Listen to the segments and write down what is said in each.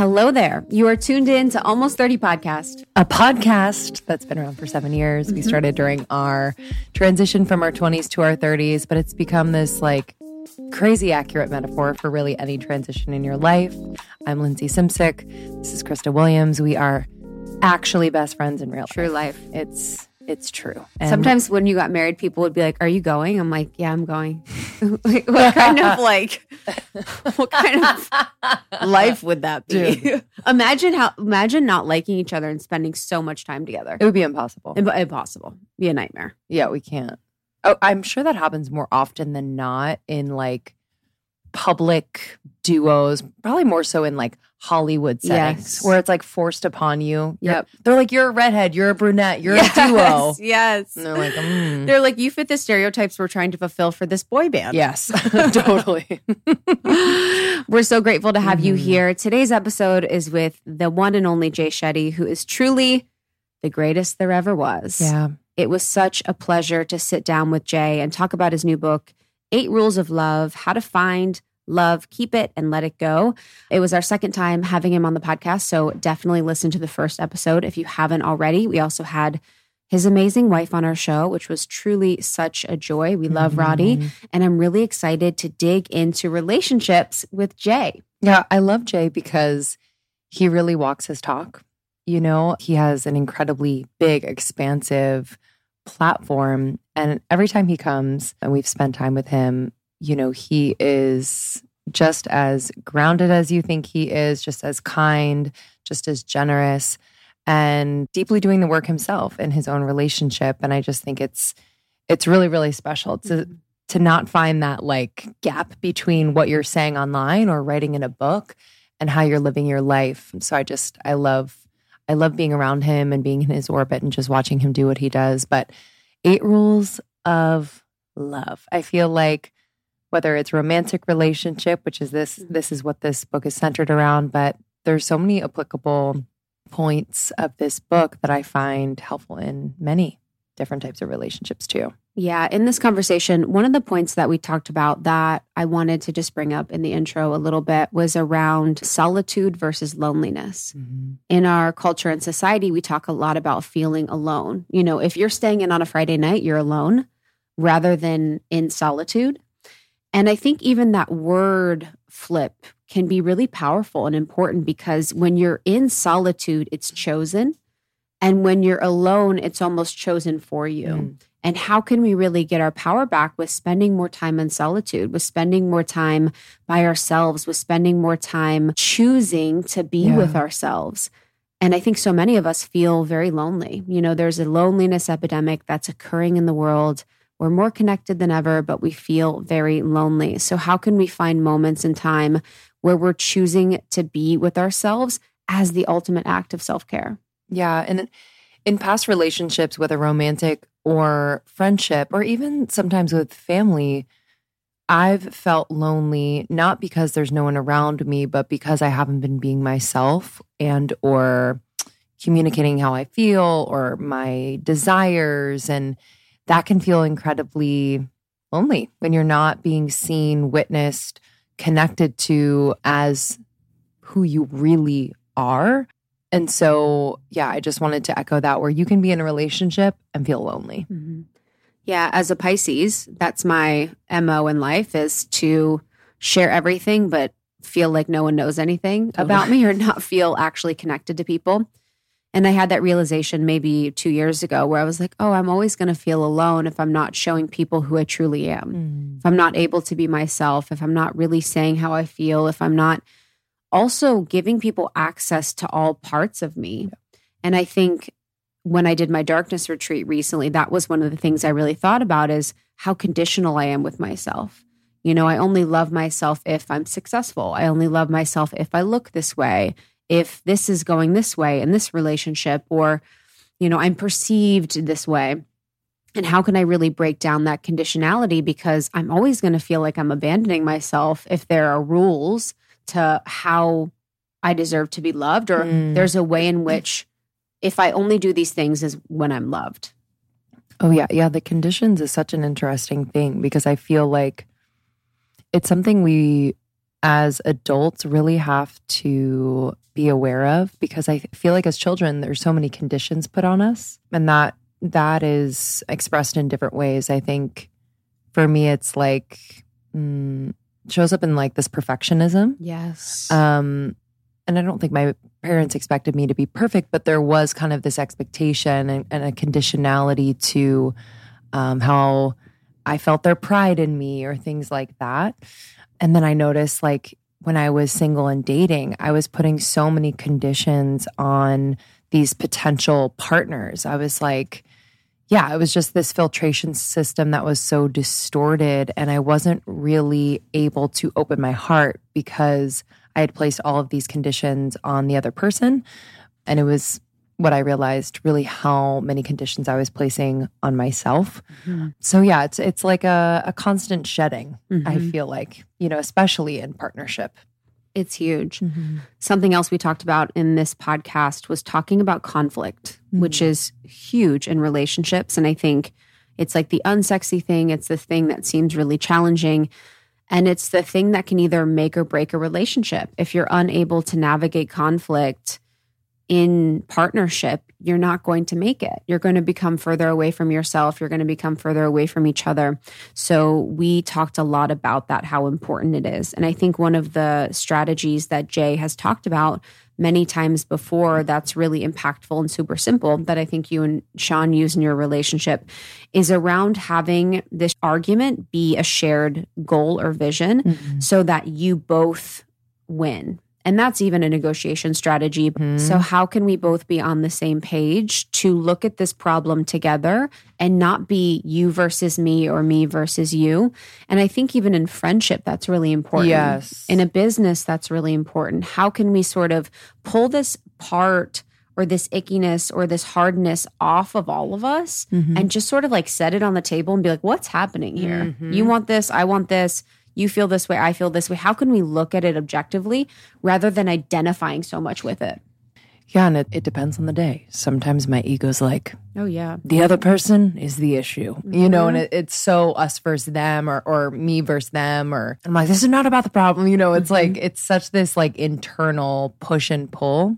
Hello there. You are tuned in to Almost 30 Podcast. a podcast that's been around for seven years. We mm-hmm. started during our transition from our 20s to our 30s, but it's become this like crazy accurate metaphor for really any transition in your life. I'm Lindsey Simcik. This is Krista Williams. We are actually best friends in real True life. It's it's true. And Sometimes when you got married, people would be like, Are you going? I'm like, Yeah, I'm going. Like, what kind of like, what kind of life would that be? imagine how, imagine not liking each other and spending so much time together. it would be impossible. Imp- impossible. Be a nightmare. Yeah, we can't. Oh, I'm sure that happens more often than not in like public duos, probably more so in like Hollywood settings Yes. where it's like forced upon you. You're- Yep. They're like, you're a redhead, you're a brunette, you're yes, a duo. Yes. And they're like, mm. They're like, you fit the stereotypes we're trying to fulfill for this boy band. yes, totally. We're so grateful to have you Mhm. here. Today's episode is with the one and only Jay Shetty, who is truly the greatest there ever was. yeah. It was such a pleasure to sit down with Jay and talk about his new book, Eight Rules of Love How to Find, Love, Keep It, and Let It Go. It was our second time having him on the podcast. So definitely listen to the first episode if you haven't already. We also had his amazing wife on our show, which was truly such a joy. We love Radhi. Mhm. And I'm really excited to dig into relationships with Jay. Yeah, I love Jay because he really walks his talk. You know, he has an incredibly big, expansive platform. And every time he comes and we've spent time with him, you know, he is just as grounded as you think he is, just as kind, just as generous, and deeply doing the work himself in his own relationship. And I just think it's it's really, really special to mm-hmm. to not find that like gap between what you're saying online or writing in a book and how you're living your life. So I just I love I love being around him and being in his orbit and just watching him do what he does. But eight rules of love. I feel like whether it's romantic relationship, which is this mm-hmm. this is what this book is centered around, but there's so many applicable points of this book that I find helpful in many different types of relationships too. Yeah, in this conversation, one of the points that we talked about that I wanted to just bring up in the intro a little bit was around solitude versus loneliness. Mm-hmm. In our culture and society, we talk a lot about feeling alone. You know, if you're staying in on a Friday night, you're alone rather than in solitude. And I think even that word flip can be really powerful and important because when you're in solitude, it's chosen. And when you're alone, it's almost chosen for you. Mm. And how can we really get our power back with spending more time in solitude, with spending more time by ourselves, with spending more time choosing to be Yeah. with ourselves? And I think so many of us feel very lonely. You know, there's a loneliness epidemic that's occurring in the world. We're more connected than ever, but we feel very lonely. So, how can we find moments in time where we're choosing to be with ourselves as the ultimate act of self care? Yeah. And in past relationships, whether romantic or friendship, or even sometimes with family, I've felt lonely not because there's no one around me, but because I haven't been being myself and or communicating how I feel or my desires. And that can feel incredibly lonely when you're not being seen, witnessed, connected to as who you really are. And so, yeah, I just wanted to echo that where you can be in a relationship and feel lonely. Mm-hmm. Yeah, as a Pisces, that's my MO in life is to share everything but feel like no one knows anything about me or not feel actually connected to people. And I had that realization maybe 2 years ago where I was like, "Oh, I'm always going to feel alone if I'm not showing people who I truly am. Mm. If I'm not able to be myself, if I'm not really saying how I feel, if I'm not also giving people access to all parts of me." And I think when I did my darkness retreat recently, that was one of the things I really thought about is how conditional I am with myself. You know, I only love myself if I'm successful. I only love myself if I look this way, if this is going this way in this relationship, or, you know, I'm perceived this way. And how can I really break down that conditionality? Because I'm always going to feel like I'm abandoning myself if there are rules to how I deserve to be loved, or Mm. there's a way in which if I only do these things is when I'm loved. Oh, yeah. Yeah. The conditions is such an interesting thing because I feel like it's something we as adults really have to be aware of because I feel like as children, there's so many conditions put on us and that that is expressed in different ways. I think for me, it's like, mm, shows up in like this perfectionism. Yes. Um, and I don't think my parents expected me to be perfect, but there was kind of this expectation and, and a conditionality to um, how I felt their pride in me or things like that. And then I noticed like when I was single and dating, I was putting so many conditions on these potential partners. I was like, yeah, it was just this filtration system that was so distorted. And I wasn't really able to open my heart because I had placed all of these conditions on the other person. And it was what I realized really how many conditions I was placing on myself. Mm-hmm. So yeah, it's it's like a, a constant shedding, mm-hmm. I feel like, you know, especially in partnership. It's huge. Mm-hmm. Something else we talked about in this podcast was talking about conflict, which mm-hmm. is huge in relationships. And I think it's like the unsexy thing, it's the thing that seems really challenging. And it's the thing that can either make or break a relationship. If you're unable to navigate conflict, in partnership, you're not going to make it. You're going to become further away from yourself. You're going to become further away from each other. So, we talked a lot about that, how important it is. And I think one of the strategies that Jay has talked about many times before that's really impactful and super simple that I think you and Sean use in your relationship is around having this argument be a shared goal or vision mm-hmm. so that you both win and that's even a negotiation strategy. Mm-hmm. So, how can we both be on the same page to look at this problem together and not be you versus me or me versus you? And I think even in friendship, that's really important. Yes. In a business, that's really important. How can we sort of pull this part? or this ickiness or this hardness off of all of us mm-hmm. and just sort of like set it on the table and be like, what's happening here? Mm-hmm. You want this, I want this you feel this way, I feel this way. How can we look at it objectively rather than identifying so much with it? Yeah, and it, it depends on the day. Sometimes my ego's like, oh, yeah. The other person is the issue, mm-hmm. you know, and it, it's so us versus them or, or me versus them. Or I'm like, this is not about the problem. You know, it's mm-hmm. like, it's such this like internal push and pull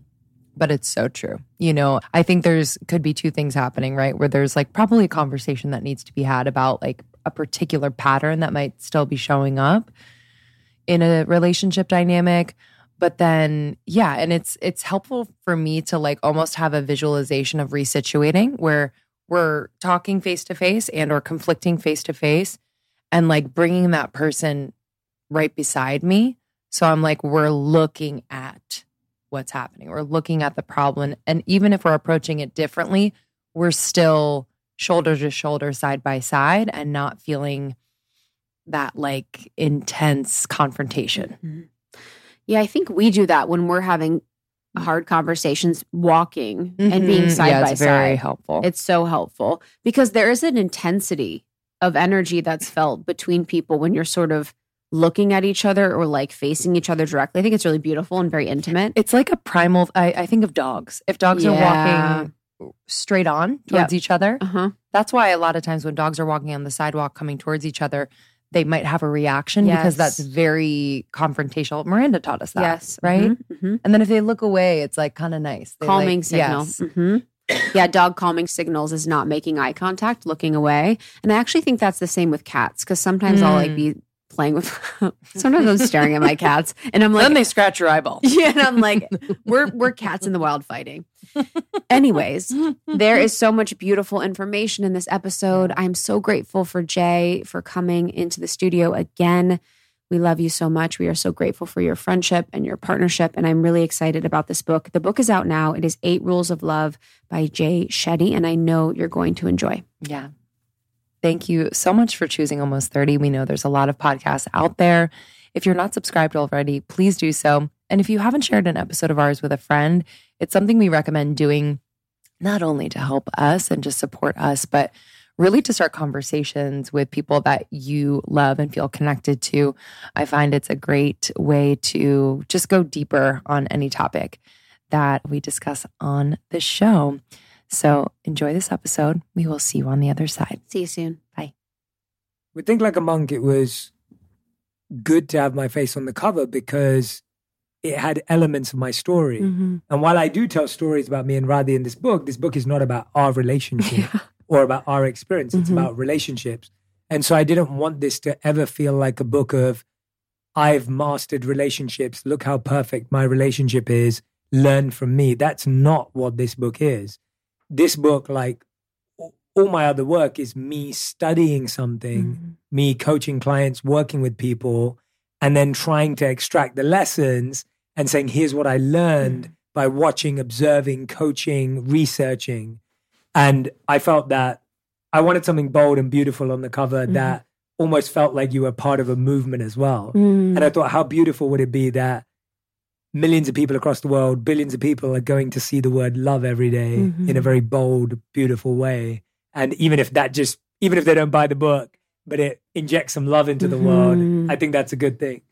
but it's so true. You know, I think there's could be two things happening, right? Where there's like probably a conversation that needs to be had about like a particular pattern that might still be showing up in a relationship dynamic. But then yeah and it's it's helpful for me to like almost have a visualization of resituating where we're talking face to face and or conflicting face to face and like bringing that person right beside me. So i'm like we're looking at what's happening. We're looking at the problem. And even if we're approaching it differently we're still shoulder to shoulder, side by side, and not feeling that like intense confrontation. Mm-hmm. Yeah, I think we do that when we're having hard conversations walking mm-hmm. and being side yeah, by it's side. Very helpful. It's so helpful because there is an intensity of energy that's felt between people when you're sort of looking at each other or like facing each other directly. I think it's really beautiful and very intimate. It's like a primal. I, I think of dogs. If dogs yeah. are walking straight on towards yep. each other. Uh-huh. That's why a lot of times when dogs are walking on the sidewalk coming towards each other, they might have a reaction yes. because that's very confrontational. Miranda taught us that. Yes. Right. Mm-hmm. Mm-hmm. And then if they look away, it's like kind of nice. They calming like, signal. Yes. Mm-hmm. yeah, dog calming signals is not making eye contact, looking away. And I actually think that's the same with cats because sometimes mm. I'll like be playing with sometimes I'm staring at my cats and I'm like then they scratch your eyeball. Yeah, and I'm like, we're we're cats in the wild fighting. Anyways, there is so much beautiful information in this episode. I'm so grateful for Jay for coming into the studio again. We love you so much. We are so grateful for your friendship and your partnership. And I'm really excited about this book. The book is out now. It is Eight Rules of Love by Jay Shetty. And I know you're going to enjoy. Yeah. Thank you so much for choosing Almost 30. We know there's a lot of podcasts out there. If you're not subscribed already, please do so. And if you haven't shared an episode of ours with a friend, it's something we recommend doing not only to help us and just support us, but really to start conversations with people that you love and feel connected to. I find it's a great way to just go deeper on any topic that we discuss on the show. So enjoy this episode. We will see you on the other side. See you soon. Bye. With Think Like a Monk, it was good to have my face on the cover because it had elements of my story. Mm-hmm. And while I do tell stories about me and Radhi in this book, this book is not about our relationship or about our experience. It's Mhm. about relationships. And so I didn't want this to ever feel like a book of, I've mastered relationships. Look how perfect my relationship is. Learn from me. That's not what this book is. This book, like all my other work, is me studying something Mm-hmm. me coaching clients, working with people, and then trying to extract the lessons and saying, here's what I learned by watching, observing, coaching, researching. And I felt that I wanted something bold and beautiful on the cover Mhm. that almost felt like you were part of a movement as well. Mm. And I thought, how beautiful would it be that millions of people across the world, billions of people are going to see the word love every day Mhm. in a very bold, beautiful way. And even if that just, even if they don't buy the book, but it injects some love into the Mhm. world, I think that's a good thing.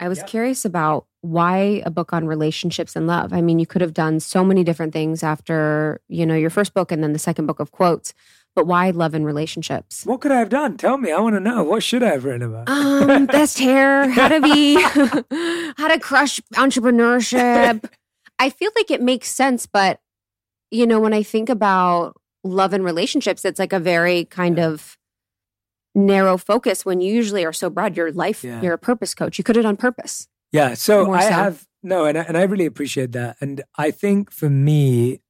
I was Yeah. curious about why a book on relationships and love. I mean, you could have done so many different things after, you know, your first book and then the second book of quotes, but why love and relationships? What could I have done? Tell me. I want to know. What should I have written about? Um, best hair, how to be, how to crush entrepreneurship. I feel like it makes sense, but you know, when I think about love and relationships, it's like a very kind of narrow focus when you usually are so broad. Your life, Yeah. you're a purpose coach. You could have done purpose. Yeah. So More I so. have no, and I, and I really appreciate that. And I think for me,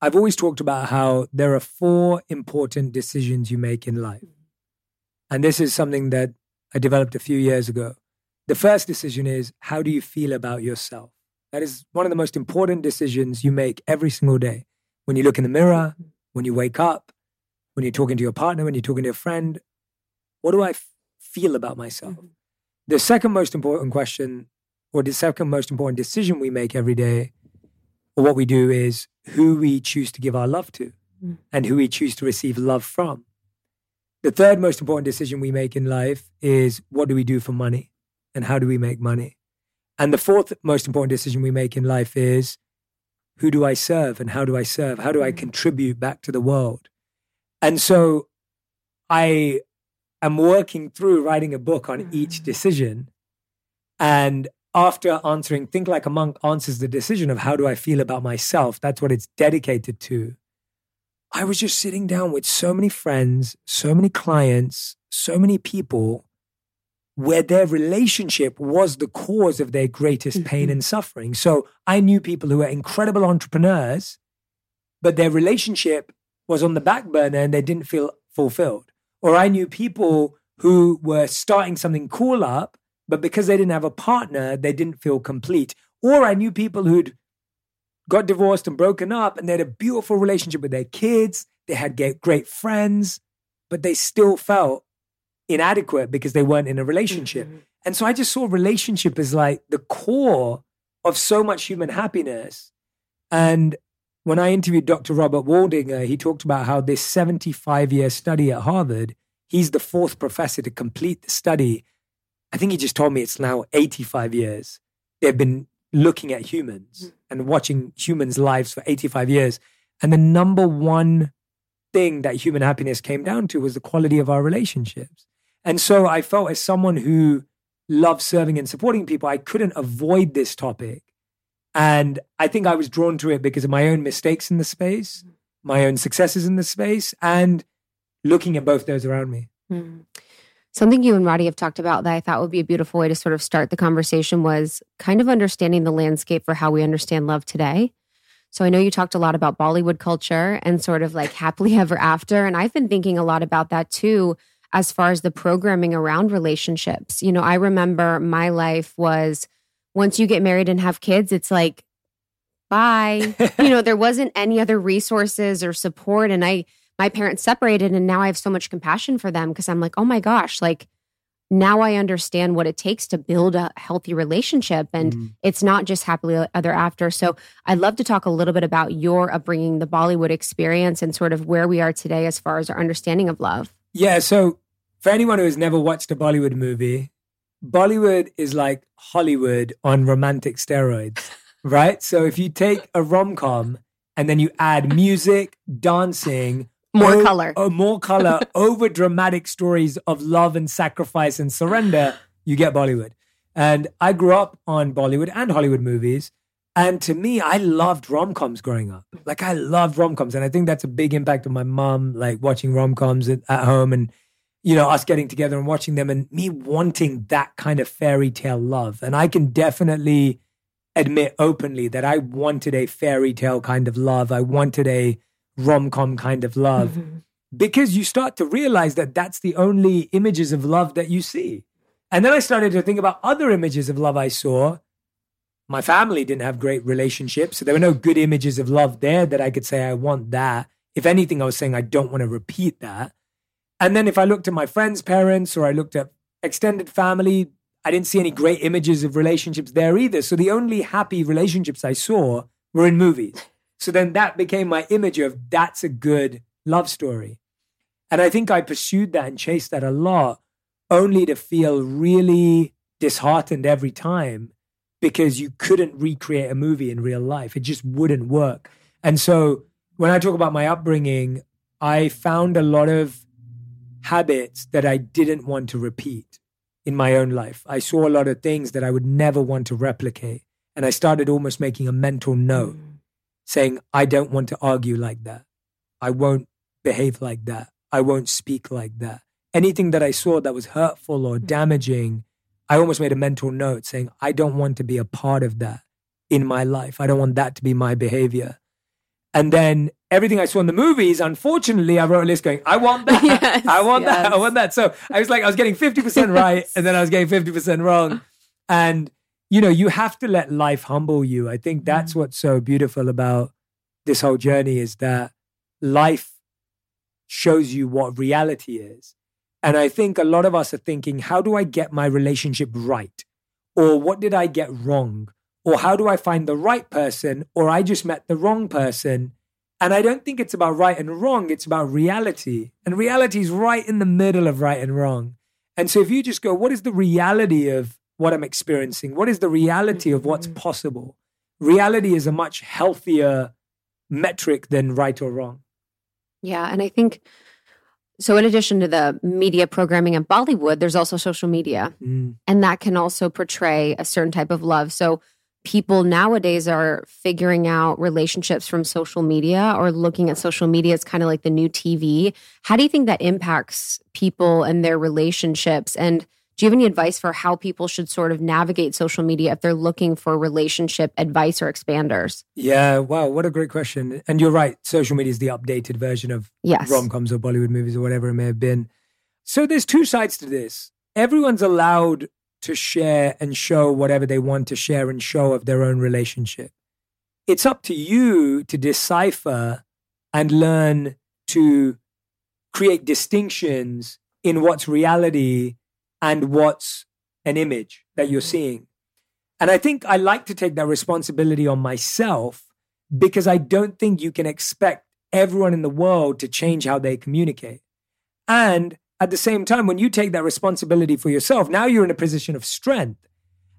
I've always talked about how there are four important decisions you make in life, and this is something that I developed a few years ago. The first decision is how do you feel about yourself? That is one of the most important decisions you make every single day. When you look in the mirror, when you wake up, when you're talking to your partner, when you're talking to a friend, what do I f- feel about myself? Mm-hmm. The second most important question, or the second most important decision we make every day, or what we do is who we choose to give our love to Mm. and who we choose to receive love from. The third most important decision we make in life is what do we do for money and how do we make money? And the fourth most important decision we make in life is who do I serve and how do I serve? How do I Mm. contribute back to the world? And so I am working through writing a book on each Mm. decision. And after answering, Think Like a Monk answers the decision of how do I feel about myself. That's what it's dedicated to. I was just sitting down with so many friends, so many clients, so many people where their relationship was the cause of their greatest pain Mhm. and suffering. So I knew people who were incredible entrepreneurs, but their relationship was on the back burner and they didn't feel fulfilled. Or I knew people who were starting something cool up, but because they didn't have a partner, they didn't feel complete. Or I knew people who'd got divorced and broken up and they had a beautiful relationship with their kids, they had great friends, but they still felt inadequate because they weren't in a relationship. Mhm. And so I just saw relationship as like the core of so much human happiness. And when I interviewed Dr. Robert Waldinger, he talked about how this 75 year study at Harvard, he's the fourth professor to complete the study. I think he just told me it's now 85 years. They've been looking at humans and watching humans' lives for 85 years. And the number one thing that human happiness came down to was the quality of our relationships. And so I felt as someone who loves serving and supporting people, I couldn't avoid this topic. And I think I was drawn to it because of my own mistakes in the space, my own successes in the space, and looking at both those around me. Mm. Something you and Radhi have talked about that I thought would be a beautiful way to sort of start the conversation was kind of understanding the landscape for how we understand love today. So I know you talked a lot about Bollywood culture and sort of like happily ever after. And I've been thinking a lot about that too, as far as the programming around relationships. You know, I remember my life was once you get married and have kids, it's like, bye. you know, there wasn't any other resources or support. And I, my parents separated and now I have so much compassion for them because I'm like, oh my gosh, like now I understand what it takes to build a healthy relationship. And Mm. it's not just happily ever after. So I'd love to talk a little bit about your upbringing, the Bollywood experience, and sort of where we are today as far as our understanding of love. Yeah. So for anyone who has never watched a Bollywood movie, Bollywood is like Hollywood on romantic steroids, right? So if you take a rom com and then you add music, dancing, More o- color. oh, more color, over dramatic stories of love and sacrifice and surrender, you get Bollywood. And I grew up on Bollywood and Hollywood movies. And to me, I loved rom coms growing up. Like I loved rom coms. And I think that's a big impact on my mom, like watching rom coms at, at home and, you know, us getting together and watching them and me wanting that kind of fairy tale love. And I can definitely admit openly that I wanted a fairy tale kind of love. I wanted a rom com kind of love mm-hmm. because you start to realize that that's the only images of love that you see. And then I started to think about other images of love I saw. My family didn't have great relationships, so there were no good images of love there that I could say, I want that. If anything, I was saying, I don't want to repeat that. And then if I looked at my friends' parents or I looked at extended family, I didn't see any great images of relationships there either. So the only happy relationships I saw were in movies. So then that became my image of that's a good love story. And I think I pursued that and chased that a lot, only to feel really disheartened every time because you couldn't recreate a movie in real life. It just wouldn't work. And so when I talk about my upbringing, I found a lot of habits that I didn't want to repeat in my own life. I saw a lot of things that I would never want to replicate. And I started almost making a mental note saying, I don't want to argue like that. I won't behave like that. I won't speak like that. Anything that I saw that was hurtful or hmm. damaging, I almost made a mental note saying, I don't want to be a part of that in my life. I don't want that to be my behavior. And then everything I saw in the movies, unfortunately, I wrote a list going, I want that. Yes, I want that. I want that. So I was like, I was getting 50% right and then I was getting 50% wrong. And, you know, you have to let life humble you. I think that's mm. what's so beautiful about this whole journey is that life shows you what reality is. And I think a lot of us are thinking, how do I get my relationship right? Or what did I get wrong? Or how do I find the right person? Or I just met the wrong person. And I don't think it's about right and wrong, it's about reality. And reality is right in the middle of right and wrong. And so if you just go, what is the reality of what I'm experiencing? What is the reality of what's possible? Reality is a much healthier metric than right or wrong. Yeah. And I think so, in addition to the media programming in Bollywood, there's also social media, Mm. and that can also portray a certain type of love. So, people nowadays are figuring out relationships from social media or looking at social media as kind of like the new TV. How do you think that impacts people and their relationships? And do you have any advice for how people should sort of navigate social media if they're looking for relationship advice or expanders? Yeah, wow, what a great question. And you're right, social media is the updated version of Yes. rom coms or Bollywood movies or whatever it may have been. So there's two sides to this. Everyone's allowed to share and show whatever they want to share and show of their own relationship. It's up to you to decipher and learn to create distinctions in what's reality and what's an image that you're mm-hmm. seeing. And I think I like to take that responsibility on myself because I don't think you can expect everyone in the world to change how they communicate. And at the same time, when you take that responsibility for yourself, now you're in a position of strength.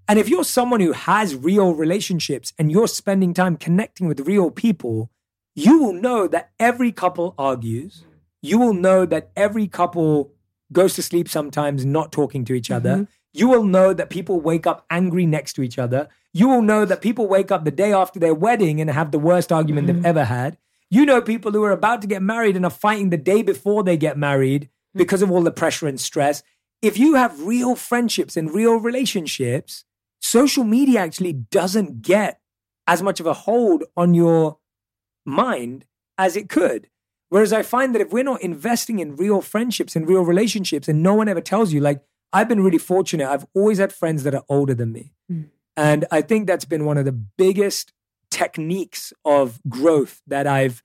And if you're someone who has real relationships and you're spending time connecting with real people, you will know that every couple argues. You will know that every couple goes to sleep sometimes not talking to each other. Mm-hmm. You will know that people wake up angry next to each other. You will know that people wake up the day after their wedding and have the worst argument they've mm-hmm. ever had. You know people who are about to get married and are fighting the day before they get married because of all the pressure and stress. If you have real friendships and real relationships, social media actually doesn't get as much of a hold on your mind as it could. Whereas I find that if we're not investing in real friendships and real relationships, and no one ever tells you, like, I've been really fortunate. I've always had friends that are older than me. Hmm. And I think that's been one of the biggest techniques of growth that I've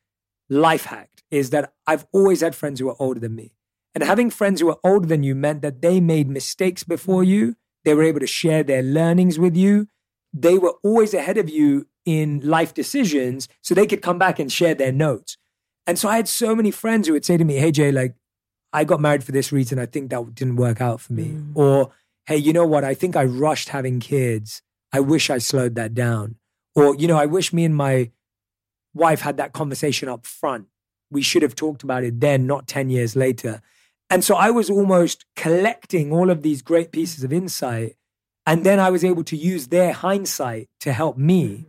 life hacked is that I've always had friends who are older than me. And having friends who are older than you meant that they made mistakes before you. They were able to share their learnings with you. They were always ahead of you in life decisions so they could come back and share their notes. And so I had so many friends who would say to me, Hey, Jay, like, I got married for this reason. I think that didn't work out for me. Mm. Or, Hey, you know what? I think I rushed having kids. I wish I slowed that down. Or, you know, I wish me and my wife had that conversation up front. We should have talked about it then, not 10 years later. And so I was almost collecting all of these great pieces of insight. And then I was able to use their hindsight to help me. Mm.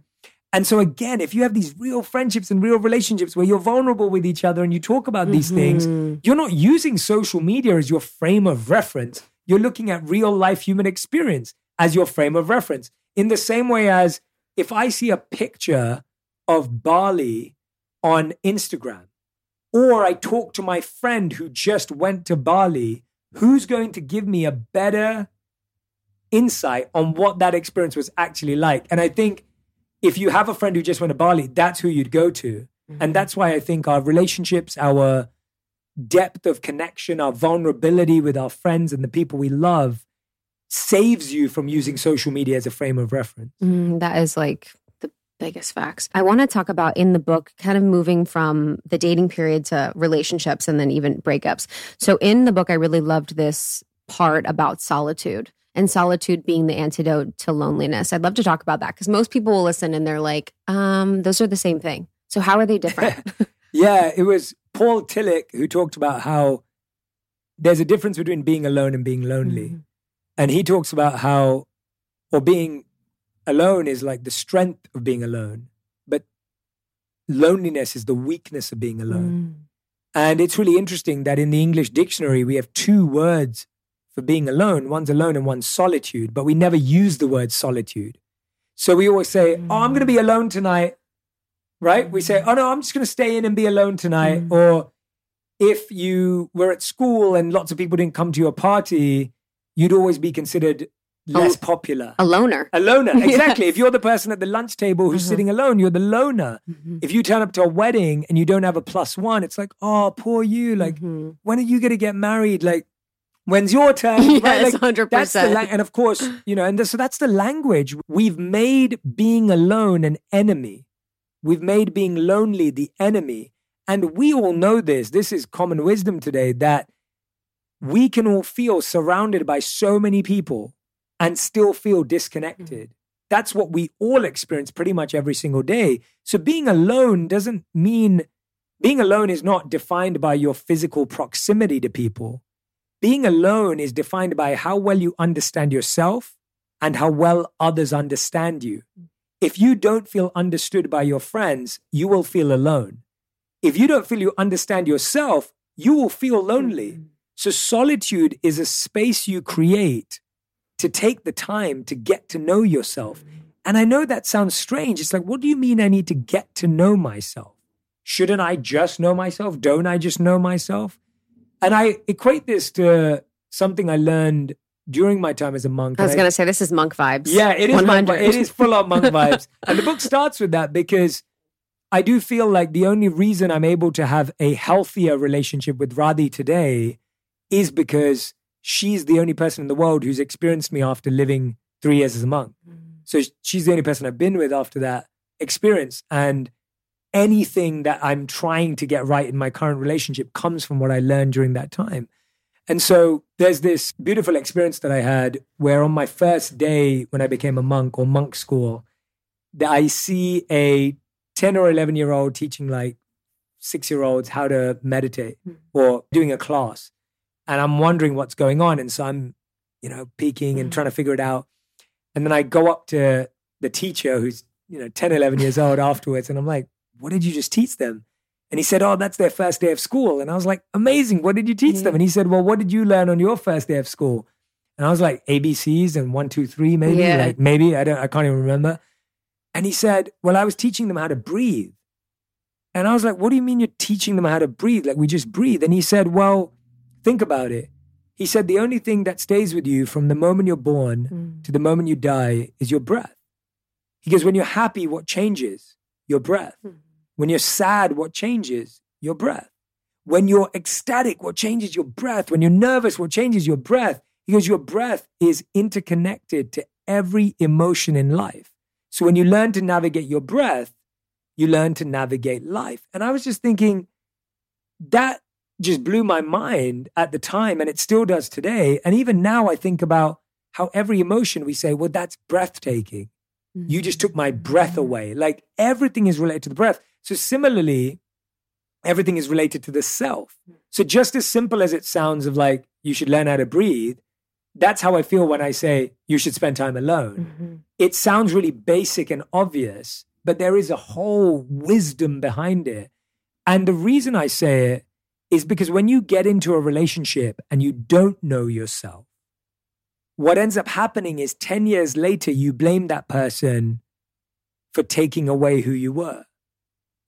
And so, again, if you have these real friendships and real relationships where you're vulnerable with each other and you talk about these Mm-hmm. things, you're not using social media as your frame of reference. You're looking at real life human experience as your frame of reference. In the same way as if I see a picture of Bali on Instagram, or I talk to my friend who just went to Bali, who's going to give me a better insight on what that experience was actually like? And I think if you have a friend who just went to Bali, that's who you'd go to. And that's why I think our relationships, our depth of connection, our vulnerability with our friends and the people we love saves you from using social media as a frame of reference. Mm, that is like the biggest facts. I want to talk about in the book, kind of moving from the dating period to relationships and then even breakups. So in the book, I really loved this part about solitude and solitude being the antidote to loneliness. I'd love to talk about that because most people will listen and they're like, um, those are the same thing. So how are they different? Yeah, it was Paul Tillich who talked about how there's a difference between being alone and being lonely. Mhm. And he talks about how, or being alone is like the strength of being alone, but loneliness is the weakness of being alone. Mm. And it's really interesting that in the English dictionary, we have two words for being alone one's alone and one's solitude, but we never use the word solitude. So we always say, Oh, I'm going to be alone tonight, right? We say, Oh, no, I'm just going to stay in and be alone tonight. Mm. Or if you were at school and lots of people didn't come to your party, you'd always be considered less popular. A loner. A loner, exactly. Yes. If you're the person at the lunch table who's Mhm. sitting alone, you're the loner. Mhm. If you turn up to a wedding and you don't have a plus one, it's like, oh, poor you. Like, Mhm. when are you going to get married? Like, when's your turn? yes, Right? Like, hundred that's the la- and of course, you know, and th- so that's the language. We've made being alone an enemy. We've made being lonely the enemy. And we all know this. This is common wisdom today that we can all feel surrounded by so many people and still feel disconnected. That's what we all experience pretty much every single day. So being alone doesn't mean being alone is not defined by your physical proximity to people. Being alone is defined by how well you understand yourself and how well others understand you. If you don't feel understood by your friends, you will feel alone. If you don't feel you understand yourself, you will feel lonely. Mm-hmm. So, solitude is a space you create to take the time to get to know yourself. And I know that sounds strange. It's like, what do you mean I need to get to know myself? Shouldn't I just know myself? Don't I just know myself? And I equate this to something I learned during my time as a monk. I was going to say this is monk vibes. yeah, it is. Monk, 100. vi- it is full on monk vibes, and the book starts with that because I do feel like the only reason I'm able to have a healthier relationship with Radhi today is because she's the only person in the world who's experienced me after living three years as a monk. Mm. So she's the only person I've been with after that experience, and anything that I'm trying to get right in my current relationship comes from what I learned during that time. And so there's this beautiful experience that I had where on my first day when I became a monk or monk school, that I see a 10 or 11 year old teaching like six year olds how to meditate Mm. or doing a class. And I'm wondering what's going on. And so I'm, you know, peeking and Mm. trying to figure it out. And then I go up to the teacher who's, you know, 10, 11 years old afterwards. And I'm like, what did you just teach them? And he said, Oh, that's their first day of school. And I was like, Amazing. What did you teach them? And he said, Well, what did you learn on your first day of school? And I was like, ABCs and one, two, three, maybe. Yeah. Like maybe. I don't I can't even remember. And he said, Well, I was teaching them how to breathe. And I was like, What do you mean you're teaching them how to breathe? Like we just breathe. And he said, Well, think about it. He said, The only thing that stays with you from the moment you're born Mm. to the moment you die is your breath. He goes, When you're happy, what changes? Your breath. Mhm. When you're sad, what changes? Your breath. When you're ecstatic, what changes your breath? When you're nervous, what changes your breath? Because Your breath is interconnected to every emotion in life. So when you learn to navigate your breath, you learn to navigate life. And I was just thinking, that just blew my mind at the time, and it still does today. And even now, I think about how every emotion we say, well, that's breathtaking. You just took my breath away. Like everything is related to the breath. So, similarly, everything is related to the self. So, just as simple as it sounds, of like, you should learn how to breathe, that's how I feel when I say you should spend time alone. Mm-hmm. It sounds really basic and obvious, but there is a whole wisdom behind it. And the reason I say it is because when you get into a relationship and you don't know yourself, what ends up happening is 10 years later, you blame that person for taking away who you were.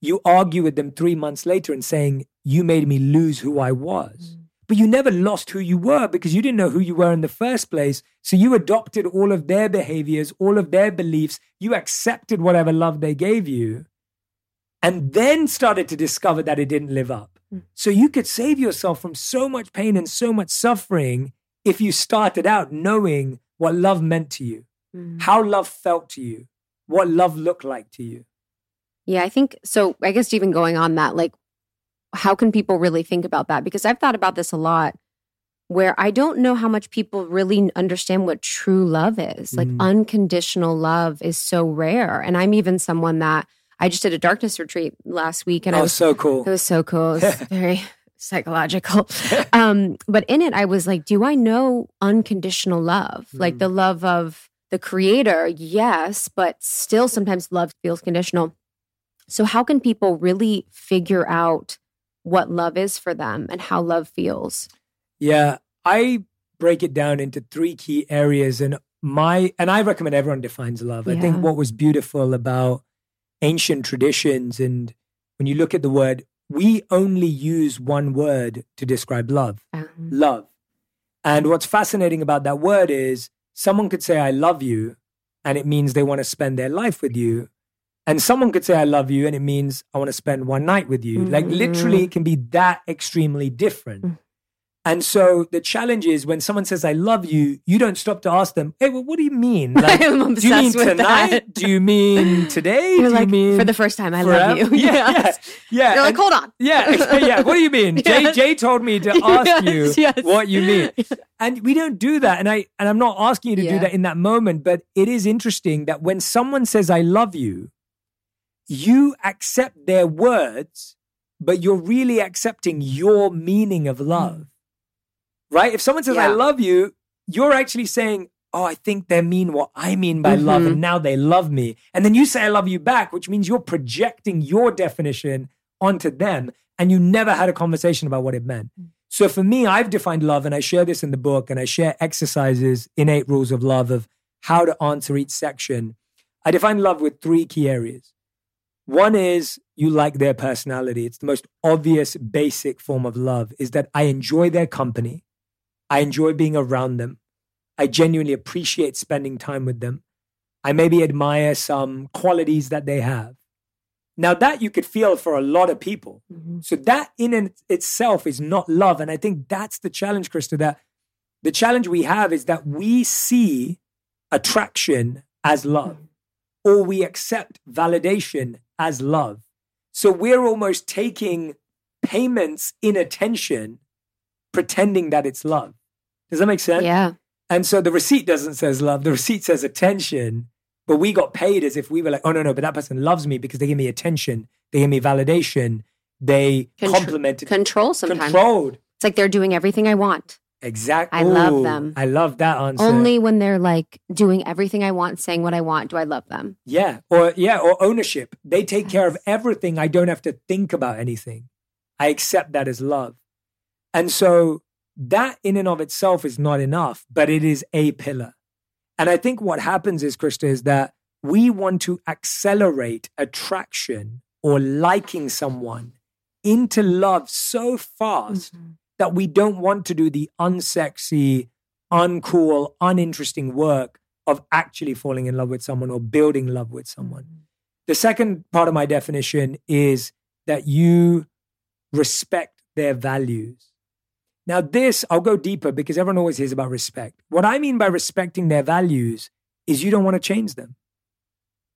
You argue with them three months later and saying, You made me lose who I was. But you never lost who you were because you didn't know who you were in the first place. So you adopted all of their behaviors, all of their beliefs. You accepted whatever love they gave you and then started to discover that it didn't live up. Mm. So you could save yourself from so much pain and so much suffering if you started out knowing what love meant to you, Mm. how love felt to you, what love looked like to you. Yeah, I think so. I guess even going on that, like, how can people really think about that? Because I've thought about this a lot where I don't know how much people really understand what true love is. Like, Mm. unconditional love is so rare. And I'm even someone that I just did a darkness retreat last week and I oh, was so cool. It was so cool. It was very psychological. Um, but in it, I was like, do I know unconditional love? Like Mm. the love of the creator, yes, but still sometimes love feels conditional. So, how can people really figure out what love is for them and how love feels? Yeah, I break it down into three key areas and my and I recommend everyone defines love. I think what was beautiful about ancient traditions and when you look at the word, we only use one word to describe love. Um, Love. And what's fascinating about that word is someone could say I love you and it means they want to spend their life with you. And someone could say I love you and it means I want to spend one night with you. Like Mhm. literally it can be that extremely different. Mm. And so the challenge is when someone says I love you, you don't stop to ask them, "Hey, well, what do you mean? Like, do you mean tonight? that. Do you mean today? You're do like, you mean for the first time, I forever?" love you. Yeah, Yes. yeah, yeah. You're like, hold on. yeah, yeah. What do you mean? Jay, Yes. Jay told me to ask Yes, you yes. what you mean, and we don't do that. And I and I'm not asking you to do that in that moment, but it is interesting that when someone says "I love you," you accept their words, but you're really accepting your meaning of love, right? If someone says "I love you," you're actually saying. Oh, I think they mean what I mean by love, Mhm. and now they love me. And then you say, I love you back, which means you're projecting your definition onto them and you never had a conversation about what it meant. So for me, I've defined love and I share this in the book and I share exercises, in Eight Rules of Love of how to answer each section. I define love with three key areas. One is you like their personality. It's the most obvious, basic form of love is that I enjoy their company. I enjoy being around them. I genuinely appreciate spending time with them. I maybe admire some qualities that they have. Now, that you could feel for a lot of people. Mhm. So, that in and itself is not love. And I think that's the challenge, Krista, that the challenge we have is that we see attraction as love, or we accept validation as love. So, we're almost taking payments in attention, pretending that it's love. Does that make sense? Yeah. And so the receipt doesn't says love, the receipt says attention, but we got paid as if we were like, oh no, no, but that person loves me because they give me attention, they give me validation, they Contr- complimented, Control sometimes. controlled. It's like they're doing everything I want. Exactly. I love them. I love that answer. Only when they're like doing everything I want, saying what I want, do I love them. Yeah. Or yeah, or ownership. They take care of everything. I don't have to think about anything. I accept that as love. And so that in and of itself is not enough, but it is a pillar. And I think what happens is, Krista, is that we want to accelerate attraction or liking someone into love so fast mm-hmm. that we don't want to do the unsexy, uncool, uninteresting work of actually falling in love with someone or building love with someone. Mm-hmm. The second part of my definition is that you respect their values. Now, this, I'll go deeper because everyone always hears about respect. What I mean by respecting their values is you don't want to change them.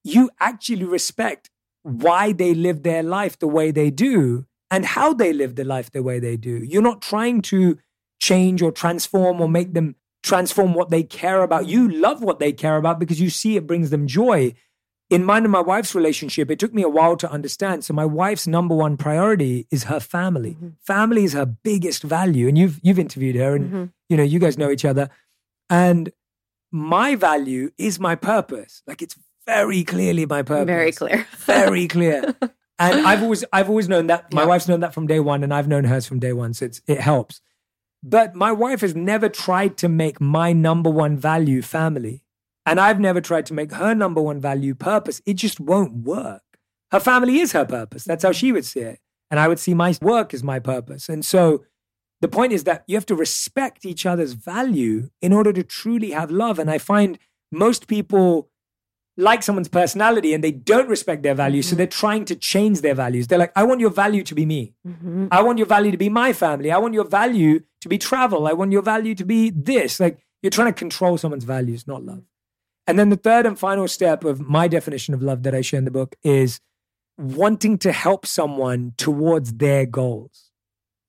You actually respect why they live their life the way they do and how they live their life the way they do. You're not trying to change or transform or make them transform what they care about. You love what they care about because you see it brings them joy. In mine and my wife's relationship, it took me a while to understand. So my wife's number one priority is her family. Mm-hmm. Family is her biggest value. And you've you've interviewed her and Mhm. you know, you guys know each other. And my value is my purpose. Like it's very clearly my purpose. Very clear. Very clear. and I've always I've always known that. My Yeah. wife's known that from day one, and I've known hers from day one. So it's it helps. But my wife has never tried to make my number one value family. And I've never tried to make her number one value purpose. It just won't work. Her family is her purpose. That's how she would see it. And I would see my work as my purpose. And so the point is that you have to respect each other's value in order to truly have love. And I find most people like someone's personality and they don't respect their values. So they're trying to change their values. They're like, I want your value to be me. Mhm. I want your value to be my family. I want your value to be travel. I want your value to be this. Like you're trying to control someone's values, not love. And then the third and final step of my definition of love that I share in the book is wanting to help someone towards their goals,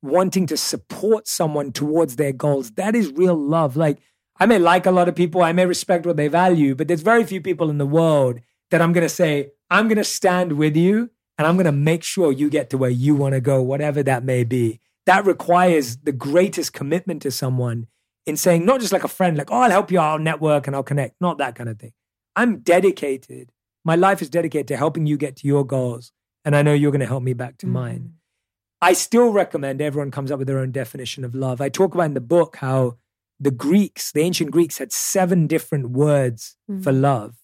wanting to support someone towards their goals. That is real love. Like I may like a lot of people, I may respect what they value, but there's very few people in the world that I'm going to say, I'm going to stand with you and I'm going to make sure you get to where you want to go, whatever that may be. That requires the greatest commitment to someone in saying, not just like a friend, like, oh, I'll help you, I'll network and I'll connect, not that kind of thing. I'm dedicated. My life is dedicated to helping you get to your goals. And I know you're going to help me back to mine. I still recommend everyone comes up with their own definition of love. I talk about in the book how the Greeks, the ancient Greeks, had seven different words for love.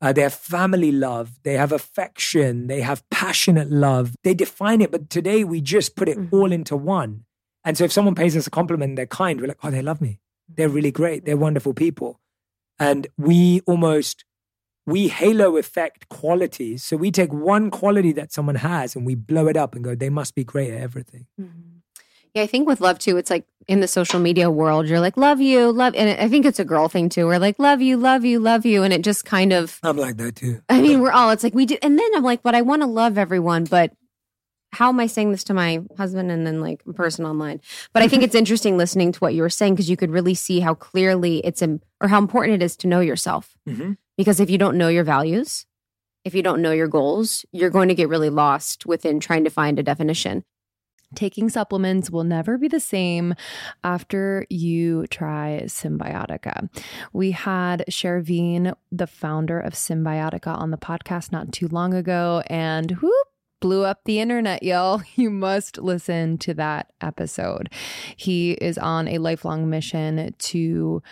Uh, they have family love, they have affection, they have passionate love. They define it, but today we just put it Mhm. all into one. And so if someone pays us a compliment they're kind, we're like, oh, they love me. They're really great. They're wonderful people. And we almost we halo effect qualities. So we take one quality that someone has and we blow it up and go, they must be great at everything. Mhm. Yeah, I think with love too, it's like in the social media world, you're like, love you, love. And I think it's a girl thing too. We're like, love you, love you, love you. And it just kind of, I'm like that too. I mean, we're all, it's like we do. And then I'm like, but I want to love everyone, but how am I saying this to my husband and then like a person online? But I think it's interesting listening to what you were saying because you could really see how clearly it's, im- or how important it is to know yourself. Mhm. Because if you don't know your values, if you don't know your goals, you're going to get really lost within trying to find a definition. Taking supplements will never be the same after you try Cymbiotika. We had Shervin, the founder of Cymbiotika, on the podcast not too long ago, and whoop, blew up the internet, y'all. You must listen to that episode. He is on a lifelong mission to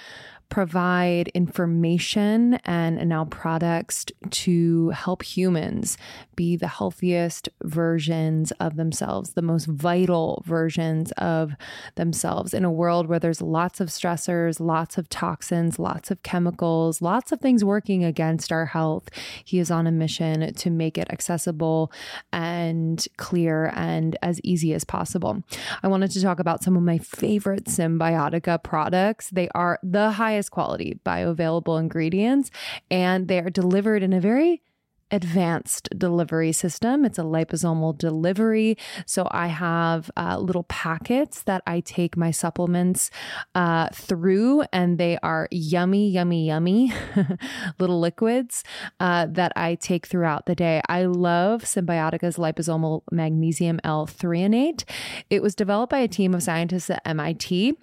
provide information and now products to help humans be the healthiest versions of themselves, the most vital versions of themselves in a world where there's lots of stressors, lots of toxins, lots of chemicals, lots of things working against our health. He is on a mission to make it accessible and clear and as easy as possible. I wanted to talk about some of my favorite Cymbiotika products. They are the highest quality bioavailable ingredients and they are delivered in a very advanced delivery system. It's a liposomal delivery. So I have uh, little packets that I take my supplements uh, through, and they are yummy, yummy, yummy little liquids uh, that I take throughout the day. I love Cymbiotika's liposomal magnesium L threonate. It was developed by a team of scientists at MIT.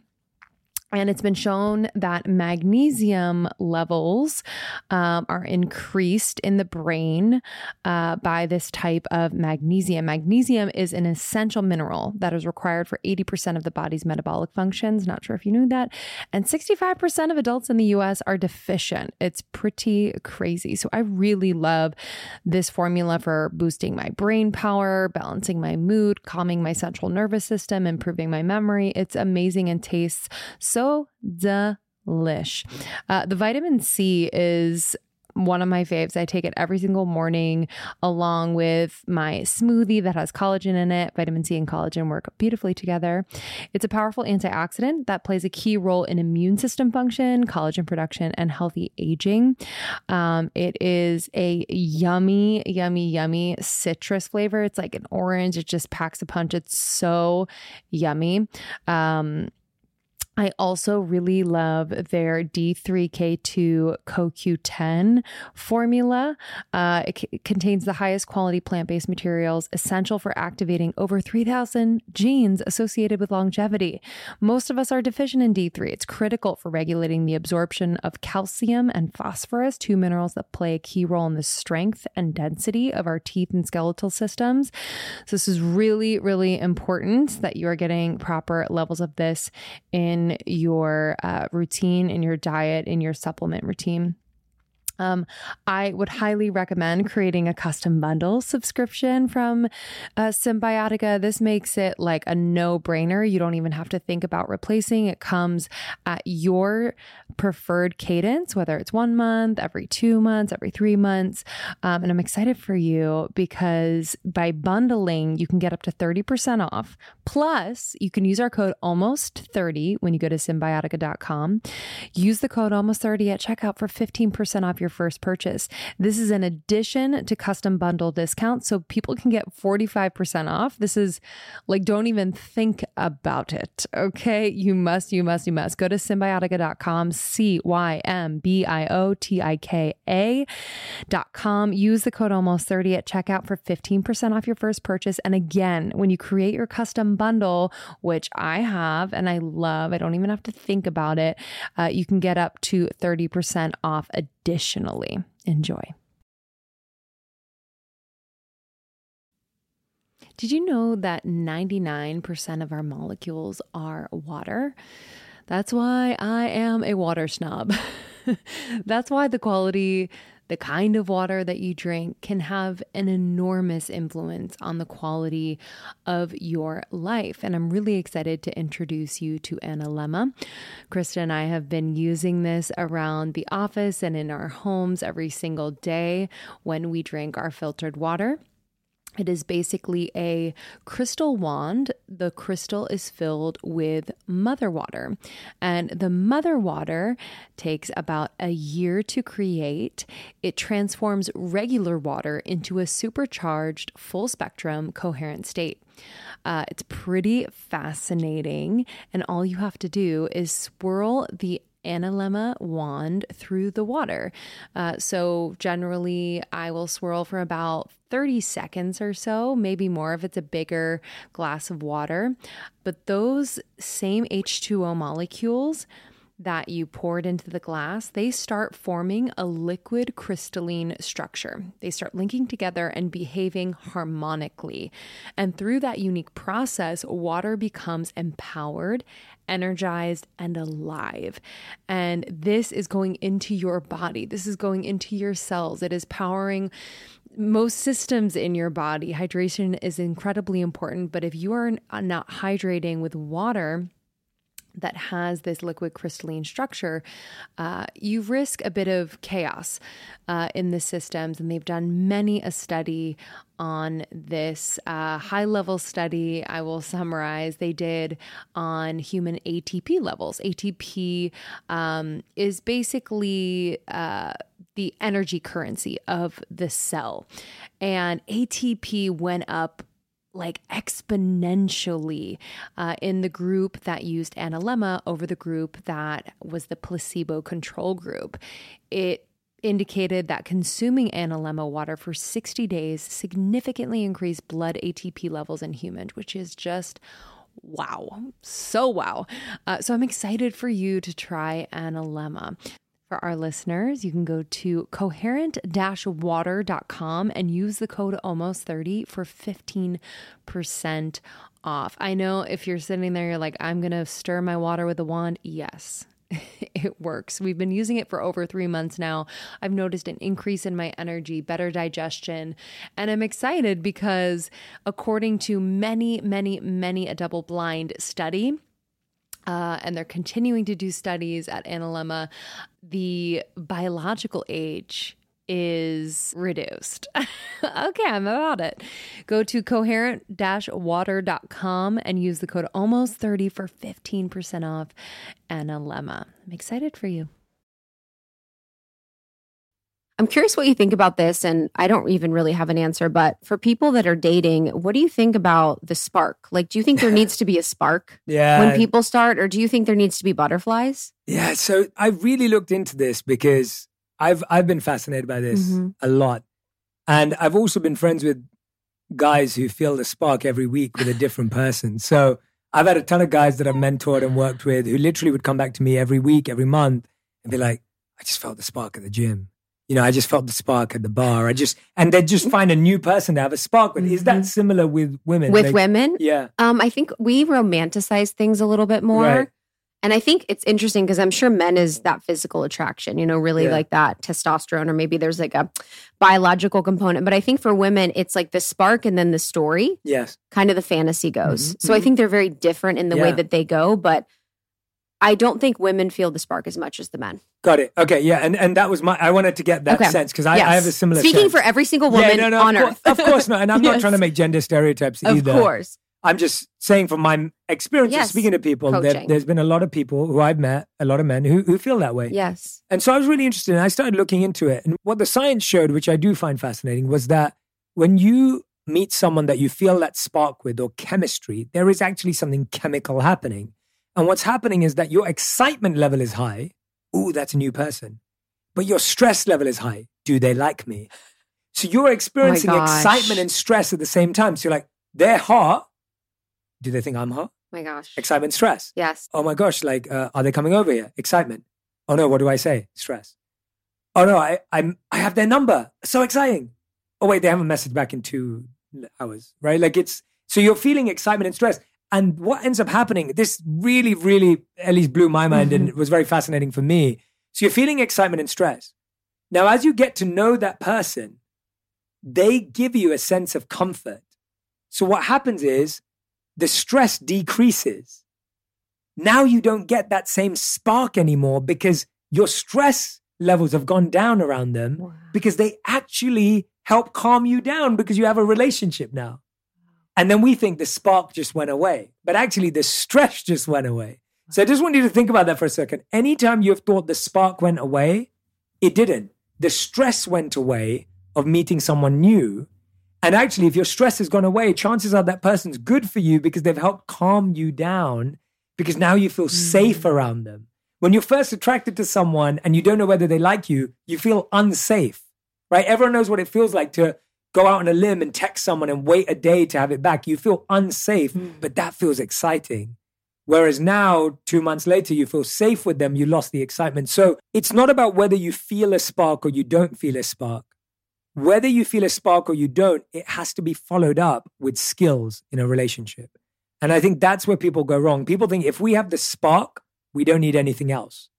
And it's been shown that magnesium levels um, are increased in the brain uh, by this type of magnesium. Magnesium is an essential mineral that is required for 80% of the body's metabolic functions. Not sure if you knew that. And 65% of adults in the US are deficient. It's pretty crazy. So I really love this formula for boosting my brain power, balancing my mood, calming my central nervous system, improving my memory. It's amazing and tastes so delish. Uh, the vitamin C is one of my faves. I take it every single morning along with my smoothie that has collagen in it. Vitamin C and collagen work beautifully together. It's a powerful antioxidant that plays a key role in immune system function, collagen production, and healthy aging. Um, it is a yummy, yummy, yummy citrus flavor. It's like an orange. It just packs a punch. It's so yummy. Um, I also really love their D3K2 CoQ10 formula. Uh, it, c- contains the highest quality plant based materials essential for activating over 3,000 genes associated with longevity. Most of us are deficient in D3. It's critical for regulating the absorption of calcium and phosphorus, two minerals that play a key role in the strength and density of our teeth and skeletal systems. So, this is really, really important that you are getting proper levels of this in your uh, routine, in your diet, in your supplement routine. Um, I would highly recommend creating a custom bundle subscription from uh, Cymbiotika. This makes it like a no brainer. You don't even have to think about replacing. It comes at your preferred cadence, whether it's one month, every two months, every three months. Um, and I'm excited for you because by bundling, you can get up to 30% off. Plus, you can use our code almost30 when you go to cymbiotika.com. Use the code almost30 at checkout for 15% off your your first purchase. This is an addition to custom bundle discounts, so people can get 45% off. This is like, don't even think about it. Okay. You must, you must, you must go to cymbiotika.com, C Y M B I O T I K A.com. Use the code almost 30 at checkout for 15% off your first purchase. And again, when you create your custom bundle, which I have and I love, I don't even have to think about it, uh, you can get up to 30% off additionally. Enjoy. Did you know that 99% of our molecules are water? That's why I am a water snob. That's why the quality, the kind of water that you drink can have an enormous influence on the quality of your life. And I'm really excited to introduce you to Analemma. Krista and I have been using this around the office and in our homes every single day when we drink our filtered water. It is basically a crystal wand. The crystal is filled with mother water. And the mother water takes about a year to create. It transforms regular water into a supercharged, full spectrum, coherent state. Uh, it's pretty fascinating. And all you have to do is swirl the Analemma wand through the water. Uh, so generally, I will swirl for about 30 seconds or so, maybe more if it's a bigger glass of water. But those same H2O molecules that you poured into the glass, they start forming a liquid crystalline structure. They start linking together and behaving harmonically. And through that unique process, water becomes empowered, energized, and alive. And this is going into your body, this is going into your cells. It is powering most systems in your body. Hydration is incredibly important, but if you are not hydrating with water, that has this liquid crystalline structure, uh, you risk a bit of chaos uh, in the systems. And they've done many a study on this uh, high level study. I will summarize. They did on human ATP levels. ATP um, is basically uh, the energy currency of the cell, and ATP went up like exponentially uh, in the group that used Analemma over the group that was the placebo control group. It indicated that consuming Analemma water for 60 days significantly increased blood ATP levels in humans, which is just wow. So wow. Uh, so I'm excited for you to try Analemma. For our listeners, you can go to coherent water.com and use the code almost30 for 15% off. I know if you're sitting there, you're like, I'm going to stir my water with a wand. Yes, it works. We've been using it for over three months now. I've noticed an increase in my energy, better digestion, and I'm excited because according to many, many, many a double blind study, uh, and they're continuing to do studies at Analemma. The biological age is reduced. okay, I'm about it. Go to coherent water.com and use the code almost 30 for 15% off Analemma. I'm excited for you. I'm curious what you think about this. And I don't even really have an answer, but for people that are dating, what do you think about the spark? Like, do you think there needs to be a spark Yeah. when people start, or do you think there needs to be butterflies? Yeah, so I really looked into this because I've I've been fascinated by this Mhm. a lot. And I've also been friends with guys who feel the spark every week with a different person. So I've had a ton of guys that I've mentored and worked with who literally would come back to me every week, every month, and be like, I just felt the spark at the gym. You know, I just felt the spark at the bar. I just and they'd just find a new person to have a spark with. Is that Mhm. similar with women? With Like- women, Yeah. um, I think we romanticize things a little bit more. Right. And I think it's interesting because I'm sure men is that physical attraction, you know, really Yeah. like that testosterone, or maybe there's like a biological component. But I think for women, it's like the spark and then the story, Yes. kind of the fantasy goes. Mhm, So I mhm. think they're very different in the way that they go. But I don't think women feel the spark as much as the men. Got it. Okay. Yeah. And and that was my I wanted to get that Okay. sense because I, Yes. I have a similar Speaking sense. for every single woman yeah, no, no, on of earth. course, of course not. And I'm not trying to make gender stereotypes Of either. Of course. I'm just saying from my experience of Yes. speaking to people that Coaching. there's been a lot of people who I've met, a lot of men who, who feel that way. Yes. And so I was really interested and I started looking into it. And what the science showed, which I do find fascinating, was that when you meet someone that you feel that spark with or chemistry, there is actually something chemical happening. And what's happening is that your excitement level is high. Ooh, that's a new person. But your stress level is high. Do they like me? So you're experiencing gosh. excitement and stress at the same time. So you're like, they're hot. Do they think I'm hot? my gosh. Excitement, stress Yes. oh my gosh, like, uh, are they coming over here? Excitement. Oh no, what do I say? Stress. Oh no, I, I'm, I have their number. So exciting. Oh wait, they haven't messaged back in two hours, right? Like it's, so you're feeling excitement and stress. And what ends up happening, this really, really at least blew my mind and it was very fascinating for me. So you're feeling excitement and stress. Now, as you get to know that person, they give you a sense of comfort. So what happens is the stress decreases now you don't get that same spark anymore because your stress levels have gone down around them because they actually help calm you down because you have a relationship now. And then we think the spark just went away, but actually the stress just went away. So I just want you to think about that for a second. Anytime you have thought the spark went away, it didn't. The stress went away of meeting someone new. And actually, if your stress has gone away, chances are that person's good for you because they've helped calm you down because now you feel hmm. safe around them. When you're first attracted to someone and you don't know whether they like you, you feel unsafe, right? Everyone knows what it feels like to go out on a limb and text someone and wait a day to have it back. You feel unsafe, hmm. but that feels exciting. Whereas now, two months later, you feel safe with them, you lost the excitement. So it's not about whether you feel a spark or you don't feel a spark. Whether you feel a spark or you don't, it has to be followed up with skills in a relationship. And I think that's where people go wrong. People think if we have the spark, we don't need anything else.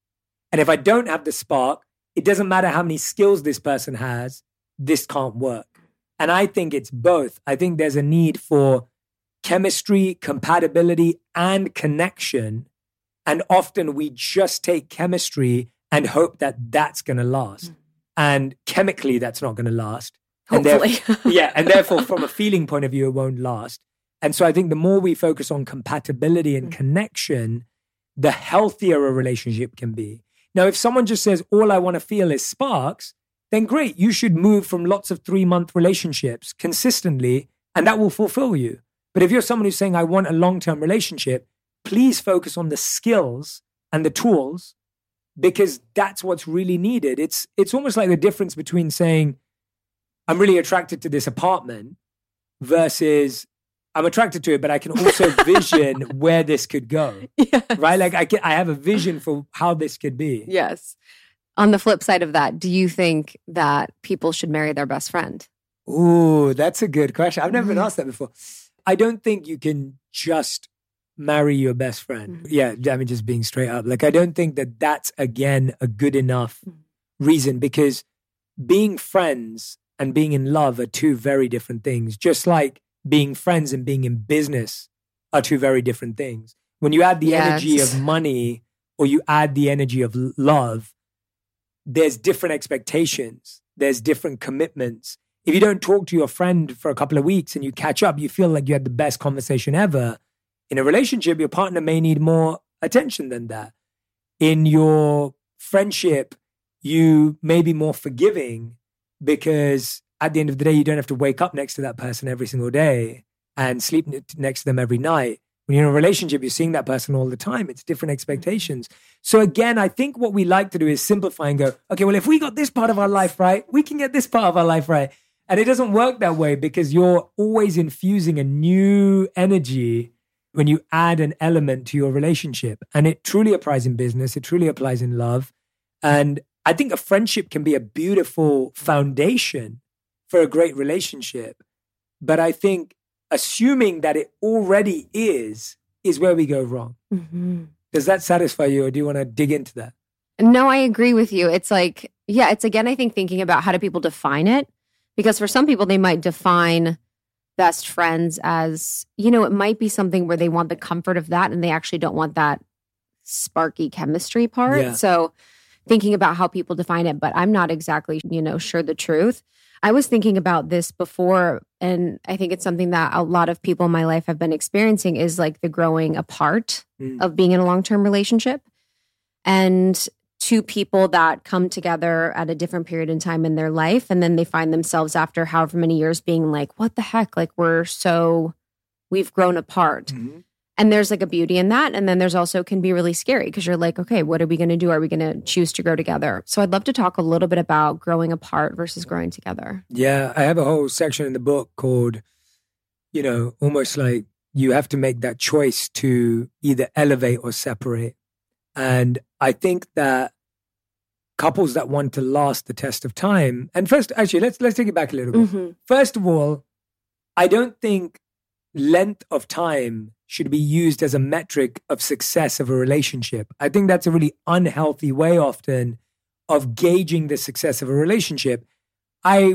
And if I don't have the spark, it doesn't matter how many skills this person has, this can't work. And I think it's both. I think there's a need for chemistry, compatibility, and connection. And often we just take chemistry and hope that that's going to last. Mm. And chemically, that's not going to last. And Hopefully. yeah. And therefore, from a feeling point of view, it won't last. And so I think the more we focus on compatibility and mm. connection, the healthier a relationship can be. Now, if someone just says, all I want to feel is sparks, then great. You should move from lots of three month relationships consistently, and that will fulfill you. But if you're someone who's saying, I want a long term relationship, please focus on the skills and the tools because that's what's really needed. It's, it's almost like the difference between saying, I'm really attracted to this apartment versus I'm attracted to it, but I can also vision where this could go. yes. Right? Like I can, I have a vision for how this could be. Yes. On the flip side of that, do you think that people should marry their best friend? Ooh, that's a good question. I've never been Mhm. asked that before. I don't think you can just marry your best friend. Mhm. Yeah, I mean, just being straight up. Like, I don't think that that's again a good enough Mhm. reason because being friends and being in love are two very different things. Just like being friends and being in business are two very different things. When you add the energy of money or you add the energy of love, there's different expectations, there's different commitments. If you don't talk to your friend for a couple of weeks and you catch up, you feel like you had the best conversation ever. In a relationship, your partner may need more attention than that. In your friendship, you may be more forgiving because at the end of the day, you don't have to wake up next to that person every single day and sleep next to them every night. When you're in a relationship, you're seeing that person all the time. It's different expectations. So again, I think what we like to do is simplify and go, okay, well, if we got this part of our life right, we can get this part of our life right. And it doesn't work that way because you're always infusing a new energy when you add an element to your relationship. And it truly applies in business, it truly applies in love. And I think a friendship can be a beautiful foundation for a great relationship. But I think assuming that it already is, is where we go wrong. Mm-hmm. Does that satisfy you, or do you want to dig into that? No, I agree with you. It's like, yeah, it's again, I think thinking about how do people define it? Because for some people, they might define best friends as, you know, it might be something where they want the comfort of that and they actually don't want that sparky chemistry part. Yeah. So thinking about how people define it, but I'm not exactly, you know, sure the truth. I was thinking about this before, and I think it's something that a lot of people in my life have been experiencing is like the growing apart mm. of being in a long term relationship. And two people that come together at a different period in time in their life, and then they find themselves after however many years being like, what the heck? Like, we're so, we've grown apart. Mm-hmm. And there's like a beauty in that. And then there's also can be really scary because you're like, okay, what are we going to do? Are we going to choose to grow together? So I'd love to talk a little bit about growing apart versus growing together. Yeah. I have a whole section in the book called, you know, almost like you have to make that choice to either elevate or separate. And I think that couples that want to last the test of time, and first, actually, let's let's take it back a little bit. Mm-hmm. First of all, I don't think length of time should be used as a metric of success of a relationship. I think that's a really unhealthy way often of gauging the success of a relationship. I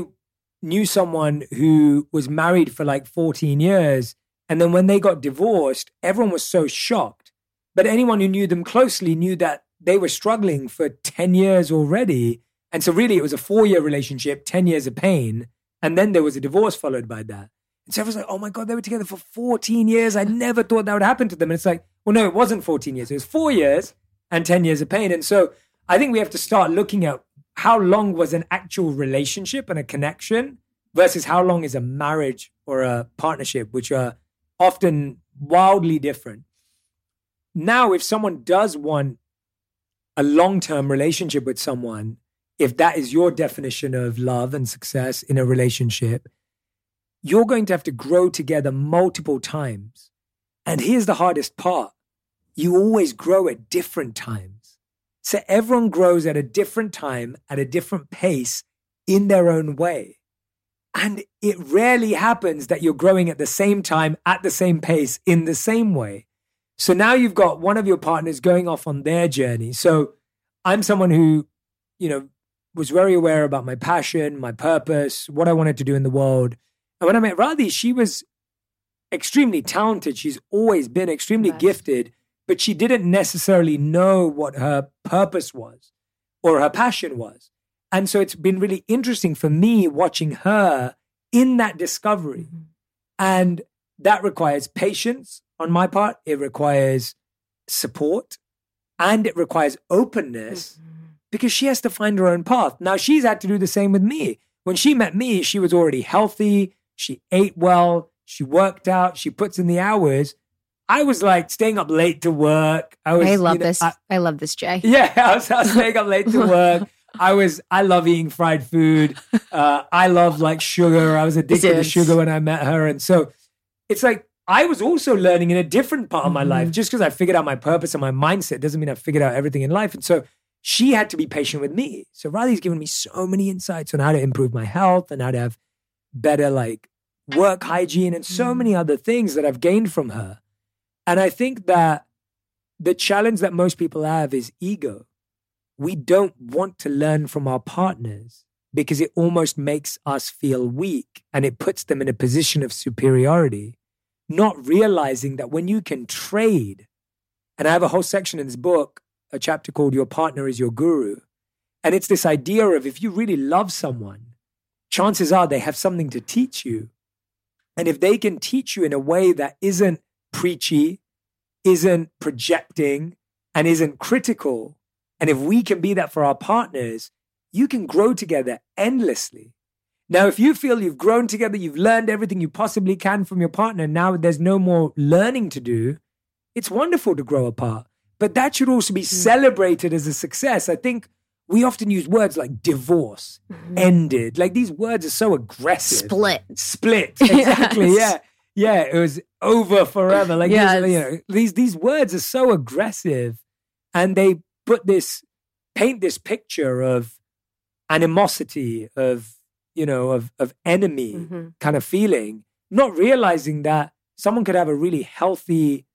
knew someone who was married for like 14 years. And then when they got divorced, everyone was so shocked. But anyone who knew them closely knew that they were struggling for 10 years already. And so, really, it was a four year relationship, 10 years of pain. And then there was a divorce followed by that. And so everyone's like, oh my God, they were together for 14 years. I never thought that would happen to them. And it's like, well, no, it wasn't 14 years. It was four years and 10 years of pain. And so I think we have to start looking at how long was an actual relationship and a connection versus how long is a marriage or a partnership, which are often wildly different. Now, if someone does want a long term relationship with someone, if that is your definition of love and success in a relationship, you're going to have to grow together multiple times. And here's the hardest part you always grow at different times. So everyone grows at a different time, at a different pace, in their own way. And it rarely happens that you're growing at the same time, at the same pace, in the same way. So now you've got one of your partners going off on their journey. So I'm someone who, you know, was very aware about my passion, my purpose, what I wanted to do in the world. And when I met Radhi, she was extremely talented. She's always been extremely yes. gifted, but she didn't necessarily know what her purpose was or her passion was. And so it's been really interesting for me watching her in that discovery. Mm-hmm. And that requires patience on my part, it requires support, and it requires openness mm-hmm. because she has to find her own path. Now, she's had to do the same with me. When she met me, she was already healthy. She ate well. She worked out. She puts in the hours. I was like staying up late to work. I was. I love you know, this. I, I, love this, Jay. Yeah, I was, I was staying up late to work. I was. I love eating fried food. Uh, I love like sugar. I was addicted to sugar when I met her, and so it's like I was also learning in a different part of my mm-hmm. life. Just because I figured out my purpose and my mindset doesn't mean I figured out everything in life. And so she had to be patient with me. So Radhi's given me so many insights on how to improve my health and how to have better like work hygiene and so many mm. other things that I've gained from her. And I think that the challenge that most people have is ego. We don't want to learn from our partners because it almost makes us feel weak and it puts them in a position of superiority, not realizing that when you can trade, and I have a whole section in this book, a chapter called Your Partner is Your Guru. And it's this idea of if you really love someone, chances are they have something to teach you. And if they can teach you in a way that isn't preachy, isn't projecting, and isn't critical, and if we can be that for our partners, you can grow together endlessly. Now, if you feel you've grown together, you've learned everything you possibly can from your partner, now there's no more learning to do, it's wonderful to grow apart. But that should also be Mm. celebrated as a success. I think we often use words like divorce, Mhm. ended. Like these words are so aggressive. Split. Split. Exactly. Yes. Yeah. Yeah. It was over forever. Like these- you know, these these words are so aggressive and they put this paint this picture of animosity, of you know, of of enemy Mhm. kind of feeling, not realizing that someone could have a really healthy,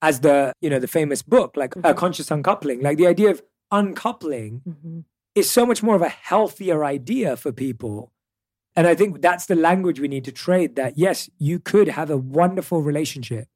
as the you know the famous book like a Mhm. conscious uncoupling, like the idea of uncoupling Mhm. is so much more of a healthier idea for people. And I think that's the language we need to trade that yes, you could have a wonderful relationship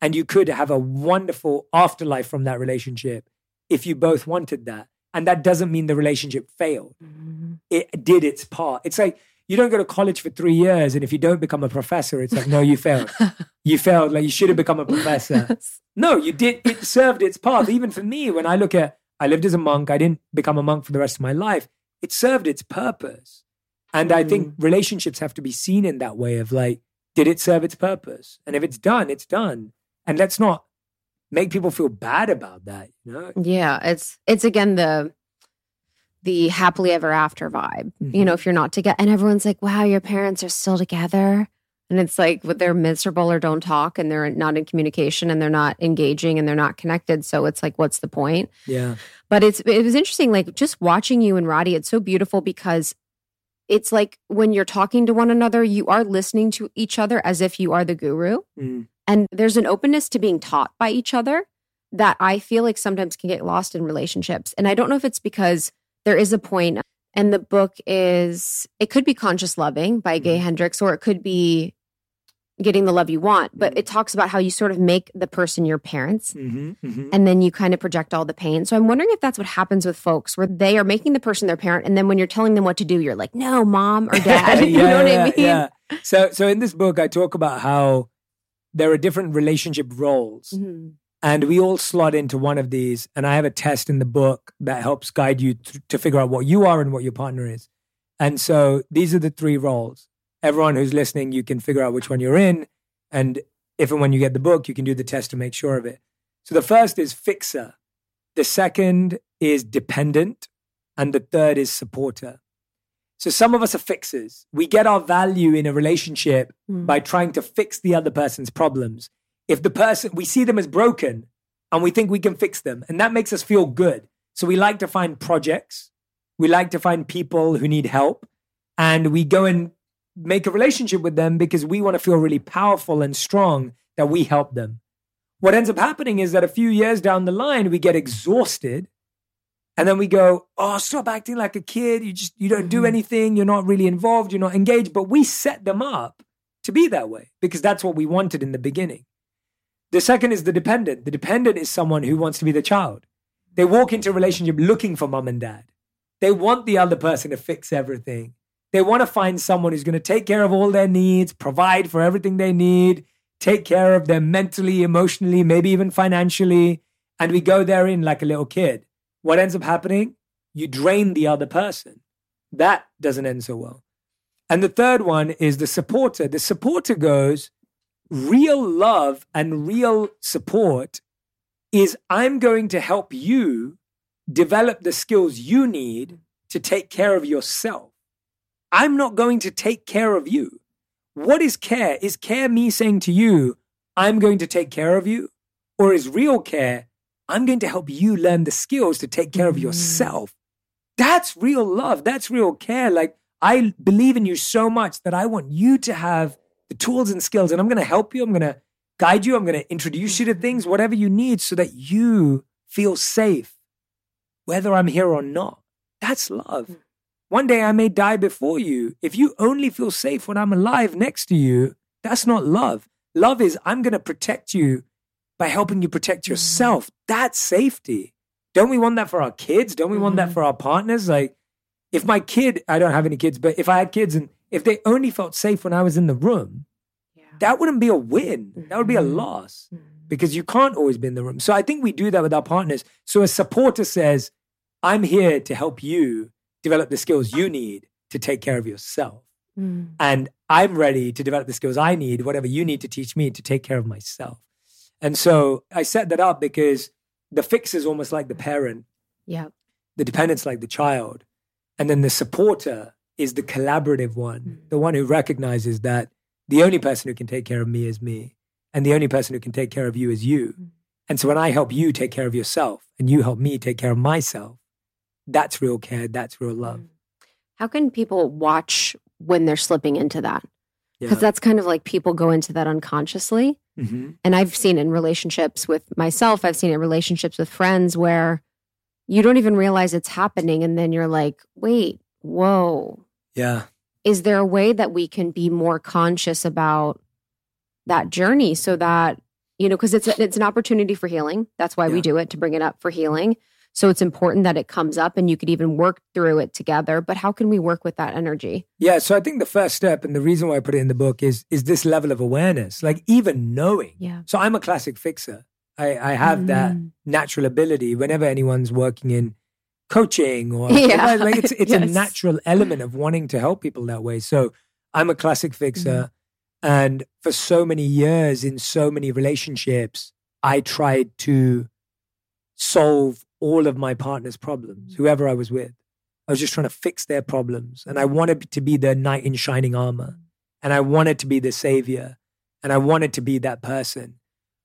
and you could have a wonderful afterlife from that relationship if you both wanted that. And that doesn't mean the relationship failed Mhm. it did its part. It's like you don't go to college for three years, and if you don't become a professor, it's like no, you failed. you failed. Like you should have become a professor. no, you did. It served its part. Even for me, when I look at, I lived as a monk. I didn't become a monk for the rest of my life. It served its purpose, and I think relationships have to be seen in that way of like, did it serve its purpose? And if it's done, it's done. And let's not make people feel bad about that. You know? Yeah, it's it's again the the happily ever after vibe. You Mhm. know, if you're not together, and everyone's like, "Wow, your parents are still together," and it's like they're miserable or don't talk, and they're not in communication, and they're not engaging, and they're not connected. So it's like, what's the point? Yeah. But it's it was interesting, like just watching you and Radhi. It's so beautiful because it's like when you're talking to one another, you are listening to each other as if you are the guru. Mm. And there's an openness to being taught by each other that I feel like sometimes can get lost in relationships. And I don't know if it's because there is a point, and the book is, it could be Conscious Loving by Gay Mhm. Hendricks, or it could be Getting the Love You Want. But it talks about how you sort of make the person your parents. hmm hmm And then you kind of project all the pain. So I'm wondering if that's what happens with folks where they are making the person their parent. And then when you're telling them what to do, you're like, no, mom or dad. you know what I mean? Yeah. So, so in this book, I talk about how there are different relationship roles, Mhm. and we all slot into one of these. And I have a test in the book that helps guide you th- to figure out what you are and what your partner is. And so these are the three roles. Everyone who's listening, you can figure out which one you're in, and if and when you get the book, you can do the test to make sure of it. So the first is fixer, the second is dependent, and the third is supporter. So some of us are fixers. We get our value in a relationship Mm. by trying to fix the other person's problems. If the person, we see them as broken and we think we can fix them, and that makes us feel good. So we like to find projects, we like to find people who need help, and we go and make a relationship with them because we want to feel really powerful and strong that we help them. What ends up happening is that a few years down the line, we get exhausted and then we go, oh, stop acting like a kid. You just, you don't do Mhm. anything. You're not really involved. You're not engaged. But we set them up to be that way because that's what we wanted in the beginning. The second is the dependent. The dependent is someone who wants to be the child. They walk into a relationship looking for mom and dad. They want the other person to fix everything. They want to find someone who's going to take care of all their needs, provide for everything they need, take care of them mentally, emotionally, maybe even financially. And we go therein like a little kid. What ends up happening? You drain the other person. That doesn't end so well. And the third one is the supporter. The supporter goes, real love and real support is I'm going to help you develop the skills you need to take care of yourself. I'm not going to take care of you. What is care? Is care me saying to you, I'm going to take care of you? Or is real care, I'm going to help you learn the skills to take care of Mm. yourself? That's real love. That's real care. Like, I believe in you so much that I want you to have the tools and skills, and I'm going to help you. I'm going to guide you. I'm going to introduce you to things, whatever you need, so that you feel safe, whether I'm here or not. That's love. One day I may die before you. If you only feel safe when I'm alive next to you, that's not love. Love is I'm going to protect you by helping you protect yourself. That's safety. Don't we want that for our kids? Don't we want that Mhm. for our partners? Like, if my kid, I don't have any kids, but if I had kids and if they only felt safe when I was in the room, Yeah. that wouldn't be a win. That would be a Mhm. loss Mhm. because you can't always be in the room. So I think we do that with our partners. So a supporter says, I'm here to help you develop the skills you need to take care of yourself. Mm. And I'm ready to develop the skills I need, whatever you need to teach me to take care of myself. And so I set that up because the fix is almost like the parent, Yeah. the dependent's like the child. And then the supporter is the collaborative one, Mm. the one who recognizes that the only person who can take care of me is me. And the only person who can take care of you is you. Mm. And so when I help you take care of yourself and you help me take care of myself, that's real care, that's real love. How can people watch when they're slipping into that? Yeah. Because that's kind of like people go into that unconsciously. hmm And I've seen in relationships with myself, I've seen in relationships with friends where you don't even realize it's happening. And then you're like, wait, whoa. Yeah. Is there a way that we can be more conscious about that journey so that, you know, because it's, a- it's an opportunity for healing. That's why we do it to bring it up for healing. So it's important that it comes up and you could even work through it together. But how can we work with that energy? Yeah, so I think the first step and the reason why I put it in the book is is this level of awareness, like even knowing. Yeah. So I'm a classic fixer. I, I have that Mm. natural ability whenever anyone's working in coaching or Yeah. like it's it's a natural element of wanting to help people that way. So I'm a classic fixer. Mm-hmm. And for so many years in so many relationships, I tried to solve all of my partner's problems, whoever I was with. I was just trying to fix their problems. And I wanted to be the knight in shining armor. And I wanted to be the savior. And I wanted to be that person,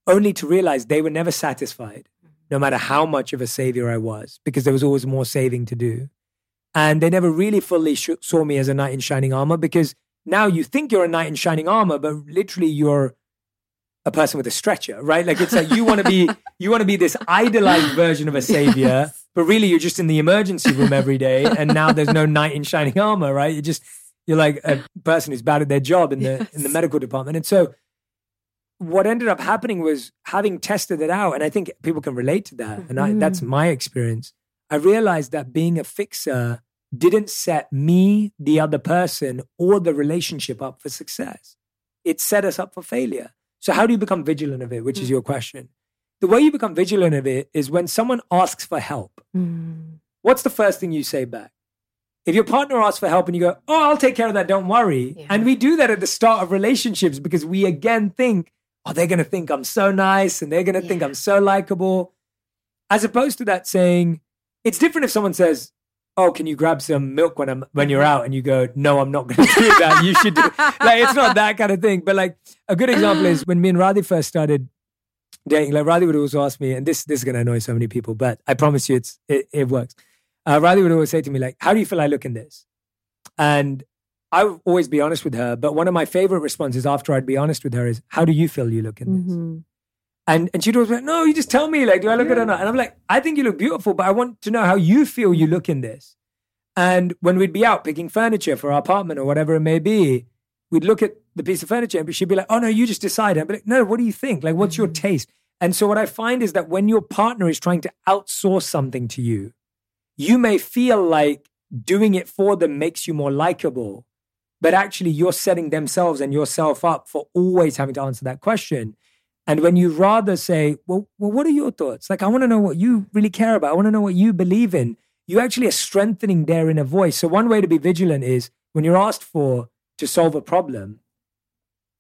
only to realize they were never satisfied, no matter how much of a savior I was, because there was always more saving to do. And they never really fully sh- saw me as a knight in shining armor because now you think you're a knight in shining armor, but literally you're a person with a stretcher, right? Like it's like you want to be you want to be this idolized version of a savior, but really you're just in the emergency room every day, and now there's no knight in shining armor, right? You just you're like a person who's bad at their job in the in the medical department, and so what ended up happening was having tested it out, and I think people can relate to that, and I, mm-hmm. that's my experience. I realized that being a fixer didn't set me, the other person, or the relationship up for success. It set us up for failure. So, how do you become vigilant of it, which is your question? The way you become vigilant of it is when someone asks for help. Mm. What's the first thing you say back? If your partner asks for help and you go, Oh, I'll take care of that, don't worry. Yeah. And we do that at the start of relationships because we again think, Oh, they're going to think I'm so nice and they're going to think I'm so likable. As opposed to that saying, it's different if someone says, Oh, can you grab some milk when I'm when you're out? And you go, No, I'm not going to do that. You should do it. like it's not that kind of thing. But like a good example is when me and Radhi first started dating. Like Radhi would always ask me, and this this is going to annoy so many people, but I promise you, it's it, it works. Uh, would always say to me, like, "How do you feel I look in this?" And I would always be honest with her. But one of my favorite responses after I'd be honest with her is, "How do you feel you look in this?" Mhm. And and she'd always be like, "No, you just tell me. Like, do I look good or not?" And I'm like, "I think you look beautiful, but I want to know how you feel you look in this." And when we'd be out picking furniture for our apartment or whatever it may be, we'd look at the piece of furniture and she'd be like, "Oh no, you just decide." I'd be like, "No, what do you think? Like, what's your mm. taste?" And so what I find is that when your partner is trying to outsource something to you, you may feel like doing it for them makes you more likable, but actually you're setting themselves and yourself up for always having to answer that question. And when you rather say, well, well, what are your thoughts? Like, I want to know what you really care about. I want to know what you believe in. You actually are strengthening their inner voice. So, one way to be vigilant is when you're asked for to solve a problem,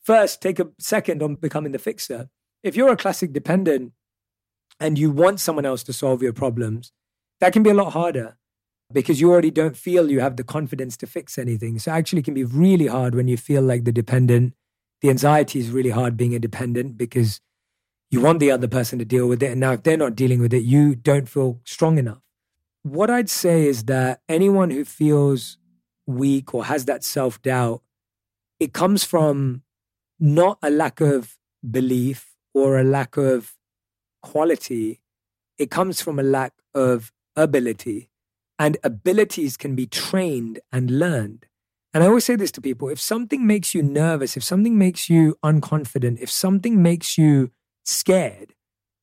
first take a second on becoming the fixer. If you're a classic dependent and you want someone else to solve your problems, that can be a lot harder because you already don't feel you have the confidence to fix anything. So, actually, it can be really hard when you feel like the dependent. The anxiety is really hard being independent because you want the other person to deal with it. And now, if they're not dealing with it, you don't feel strong enough. What I'd say is that anyone who feels weak or has that self doubt, it comes from not a lack of belief or a lack of quality. It comes from a lack of ability. And abilities can be trained and learned. And I always say this to people if something makes you nervous, if something makes you unconfident, if something makes you scared,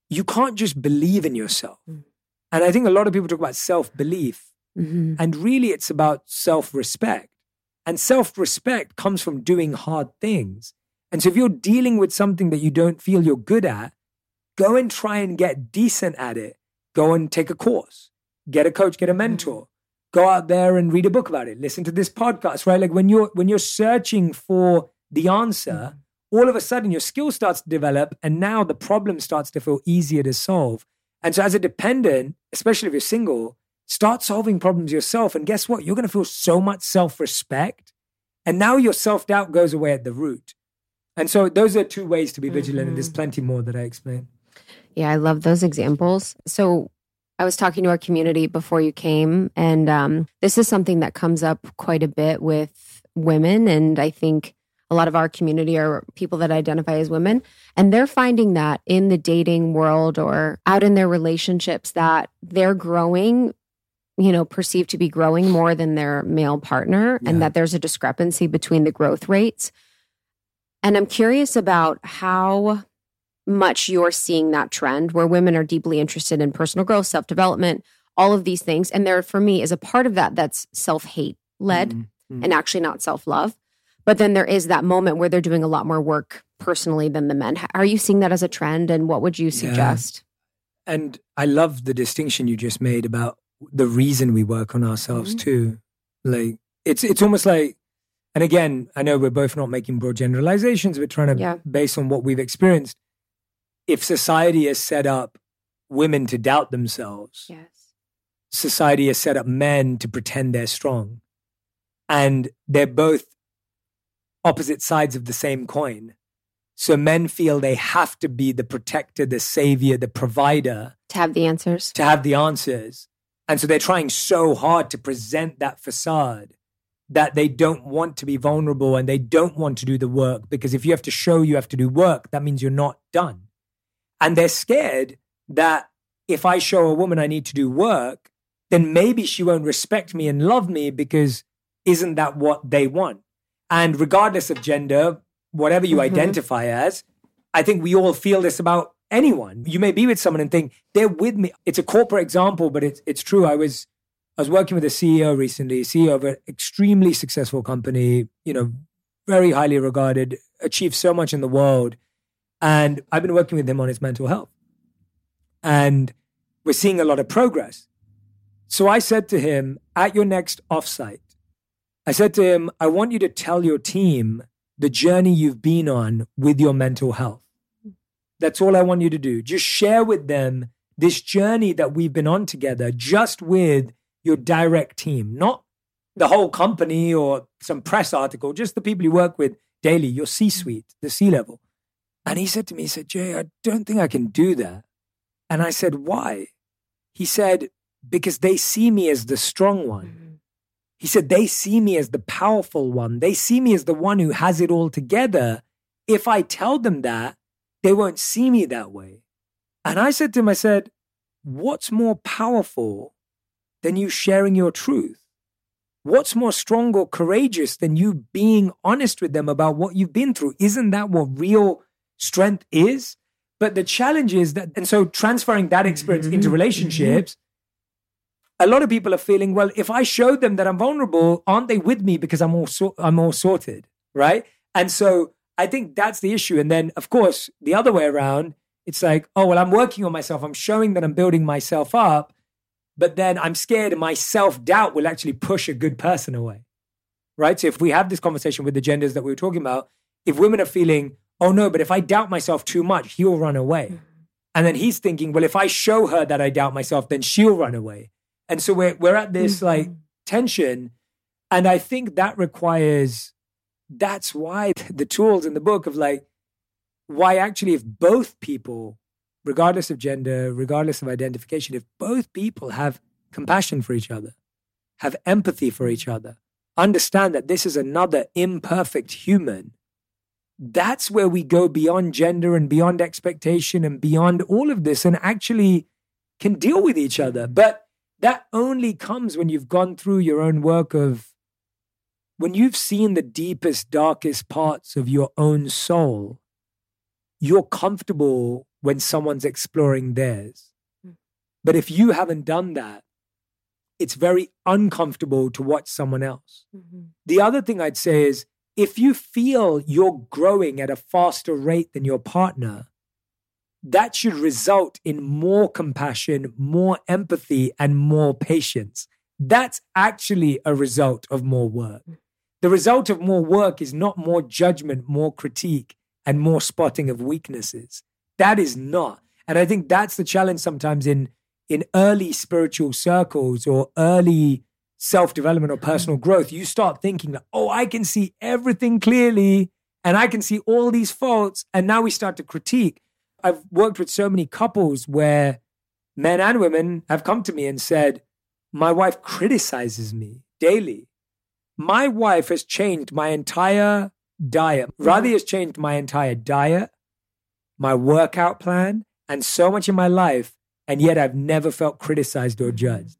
you can't just believe in yourself. Mm. And I think a lot of people talk about self belief, Mhm. and really it's about self respect. And self respect comes from doing hard things. And so if you're dealing with something that you don't feel you're good at, go and try and get decent at it. Go and take a course, get a coach, get a mentor. Go out there and read a book about it. Listen to this podcast, right? Like when you're when you're searching for the answer, all of a sudden your skill starts to develop and now the problem starts to feel easier to solve. And so as a dependent, especially if you're single, start solving problems yourself. And guess what? You're going to feel so much self-respect. And now your self-doubt goes away at the root. And so those are two ways to be vigilant. Mm-hmm. And there's mm-hmm. plenty more that I explain Yeah, I love those examples. So I was talking to our community before you came, and um, this is something that comes up quite a bit with women. And I think a lot of our community are people that identify as women. And they're finding that in the dating world or out in their relationships that they're growing, you know, perceived to be growing more than their male partner, yeah. and that there's a discrepancy between the growth rates. And I'm curious about how much you're seeing that trend where women are deeply interested in personal growth, self development, all of these things. And there, for me, is a part of that that's self hate led mm-hmm. and actually not self love. But then there is that moment where they're doing a lot more work personally than the men. Are you seeing that as a trend? And what would you suggest? Yeah. And I love the distinction you just made about the reason we work on ourselves mm-hmm. too. Like it's it's almost like and again, I know we're both not making broad generalizations, we're trying to yeah. base on what we've experienced if society has set up women to doubt themselves, yes. society has set up men to pretend they're strong. And they're both opposite sides of the same coin. So men feel they have to be the protector, the savior, the provider. To have the answers. To have the answers. And so they're trying so hard to present that facade that they don't want to be vulnerable and they don't want to do the work because if you have to show you have to do work, that means you're not done. And they're scared that if I show a woman I need to do work, then maybe she won't respect me and love me because isn't that what they want? And regardless of gender, whatever you mm-hmm. identify as, I think we all feel this about anyone. You may be with someone and think they're with me. It's a corporate example, but it's it's true. I was I was working with a CEO recently, CEO of an extremely successful company, you know, very highly regarded, achieved so much in the world. And I've been working with him on his mental health. And we're seeing a lot of progress. So I said to him, at your next offsite, I said to him, I want you to tell your team the journey you've been on with your mental health. That's all I want you to do. Just share with them this journey that we've been on together, just with your direct team, not the whole company or some press article, just the people you work with daily, your C suite, the C level. And he said to me, he said, Jay, I don't think I can do that. And I said, why? He said, because they see me as the strong one. Mm-hmm. He said, they see me as the powerful one. They see me as the one who has it all together. If I tell them that, they won't see me that way. And I said to him, I said, what's more powerful than you sharing your truth? What's more strong or courageous than you being honest with them about what you've been through? Isn't that what real strength is. But the challenge is that, and so transferring that experience mm-hmm. into relationships, a lot of people are feeling, well, if I show them that I'm vulnerable, aren't they with me because I'm all so- I'm all sorted, right? And so I think that's the issue. And then, of course, the other way around, it's like, oh well, I'm working on myself. I'm showing that I'm building myself up, but then I'm scared, and my self doubt will actually push a good person away, right? So if we have this conversation with the genders that we were talking about, if women are feeling, oh no, but if I doubt myself too much, he'll run away. Mm-hmm. And then he's thinking, well, if I show her that I doubt myself, then she'll run away. And so we're we're at this mm-hmm. like tension. And I think that requires that's why the tools in the book of like why actually if both people, regardless of gender, regardless of identification, if both people have compassion for each other, have empathy for each other, understand that this is another imperfect human that's where we go beyond gender and beyond expectation and beyond all of this and actually can deal with each other. But that only comes when you've gone through your own work of when you've seen the deepest, darkest parts of your own soul, you're comfortable when someone's exploring theirs. Hmm. But if you haven't done that, it's very uncomfortable to watch someone else. Mm-hmm. The other thing I'd say is if you feel you're growing at a faster rate than your partner, that should result in more compassion, more empathy, and more patience. That's actually a result of more work. The result of more work is not more judgment, more critique, and more spotting of weaknesses. That is not. And I think that's the challenge sometimes in in early spiritual circles or early self development or personal mm. growth. You start thinking that, oh, I can see everything clearly and I can see all these faults. And now we start to critique. I've worked with so many couples where men and women have come to me and said, My wife criticizes me daily. My wife has changed my entire diet. Mm. Radhi has changed my entire diet, my workout plan, and so much in my life. And yet I've never felt criticized or judged.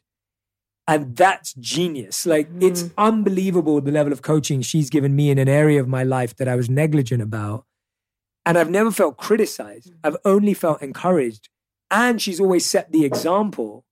And that's genius. Like, mm. it's unbelievable the level of coaching she's given me in an area of my life that I was negligent about. And I've never felt criticized. I've only felt encouraged. And she's always set the example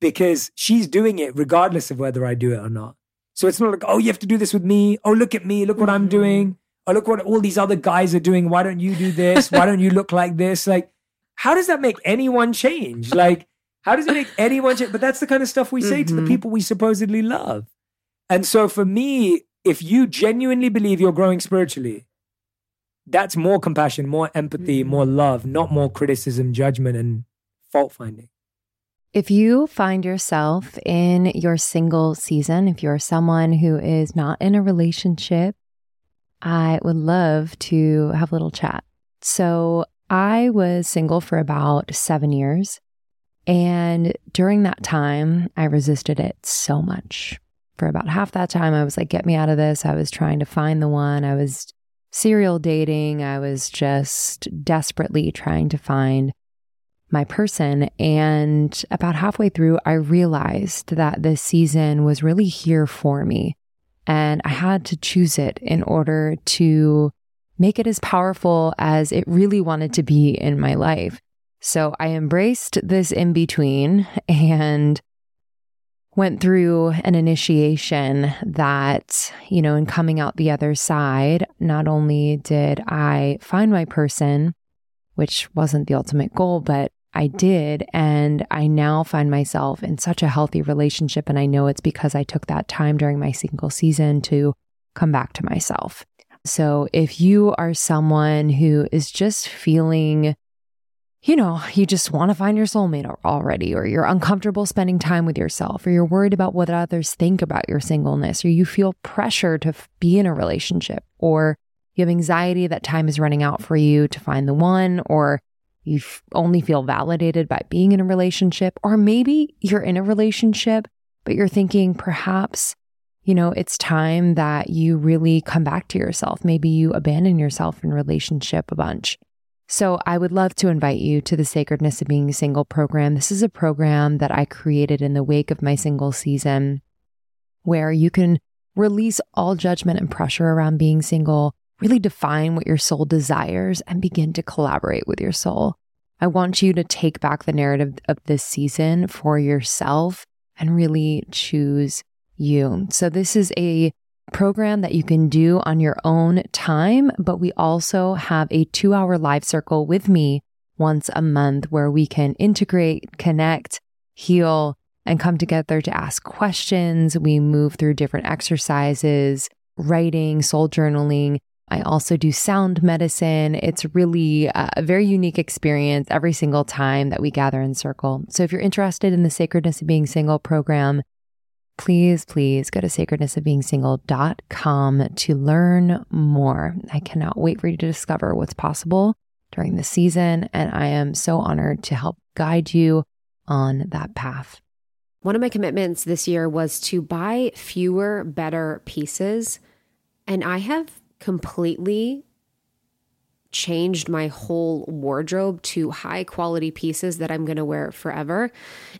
because she's doing it regardless of whether I do it or not. So it's not like, oh, you have to do this with me. Oh, look at me. Look what I'm mm-hmm. doing. Oh, look what all these other guys are doing. Why don't you do this? Why don't you look like this? Like, how does that make anyone change? Like, how does it make anyone change? But that's the kind of stuff we say mm-hmm. to the mm-hmm. people we supposedly love. And so for me, if you genuinely believe you're growing spiritually, that's more compassion, more empathy, mm-hmm. more love, not more criticism, judgment, and fault finding. If you find yourself in your single season, if you're someone who is not in a relationship, I would love to have a little chat. So, I was single for about seven years. And during that time, I resisted it so much. For about half that time, I was like, get me out of this. I was trying to find the one. I was serial dating. I was just desperately trying to find my person. And about halfway through, I realized that this season was really here for me. And I had to choose it in order to make it as powerful as it really wanted to be in my life. So I embraced this in between and went through an initiation that, you know, in coming out the other side, not only did I find my person, which wasn't the ultimate goal, but I did. And I now find myself in such a healthy relationship. And I know it's because I took that time during my single season to come back to myself. So if you are someone who is just feeling you know, you just want to find your soulmate already, or you're uncomfortable spending time with yourself, or you're worried about what others think about your singleness, or you feel pressure to be in a relationship, or you have anxiety that time is running out for you to find the one, or you only feel validated by being in a relationship, or maybe you're in a relationship, but you're thinking perhaps, you know, it's time that you really come back to yourself. Maybe you abandon yourself in relationship a bunch so, I would love to invite you to the Sacredness of Being Single program. This is a program that I created in the wake of my single season where you can release all judgment and pressure around being single, really define what your soul desires, and begin to collaborate with your soul. I want you to take back the narrative of this season for yourself and really choose you. So, this is a program that you can do on your own time, but we also have a two hour live circle with me once a month where we can integrate, connect, heal, and come together to ask questions. We move through different exercises, writing, soul journaling. I also do sound medicine. It's really uh, a very unique experience every single time that we gather in circle. So if you're interested in the Sacredness of Being Single program, please, please go to sacrednessofbeingsingle.com to learn more. I cannot wait for you to discover what's possible during the season. And I am so honored to help guide you on that path. One of my commitments this year was to buy fewer, better pieces. And I have completely changed my whole wardrobe to high quality pieces that I'm going to wear forever.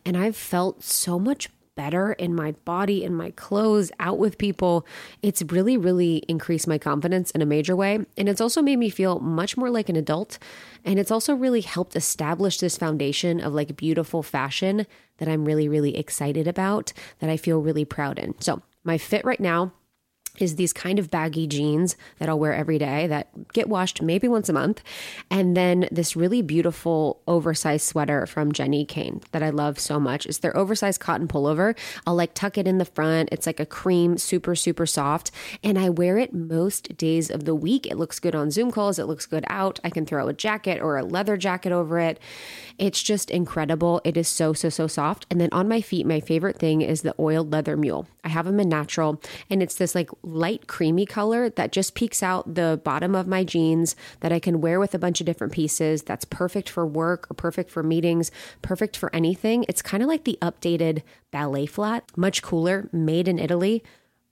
And I've felt so much better in my body, in my clothes, out with people. It's really, really increased my confidence in a major way. And it's also made me feel much more like an adult. And it's also really helped establish this foundation of like beautiful fashion that I'm really, really excited about, that I feel really proud in. So, my fit right now is these kind of baggy jeans that I'll wear every day that get washed maybe once a month. And then this really beautiful oversized sweater from Jenni Kayne that I love so much. It's their oversized cotton pullover. I'll like tuck it in the front. It's like a cream, super, super soft. And I wear it most days of the week. It looks good on Zoom calls. It looks good out. I can throw a jacket or a leather jacket over it. It's just incredible. It is so, so, so soft. And then on my feet, my favorite thing is the oiled leather mule. I have them in natural and it's this like light creamy color that just peeks out the bottom of my jeans that I can wear with a bunch of different pieces. That's perfect for work or perfect for meetings, perfect for anything. It's kind of like the updated ballet flat, much cooler, made in Italy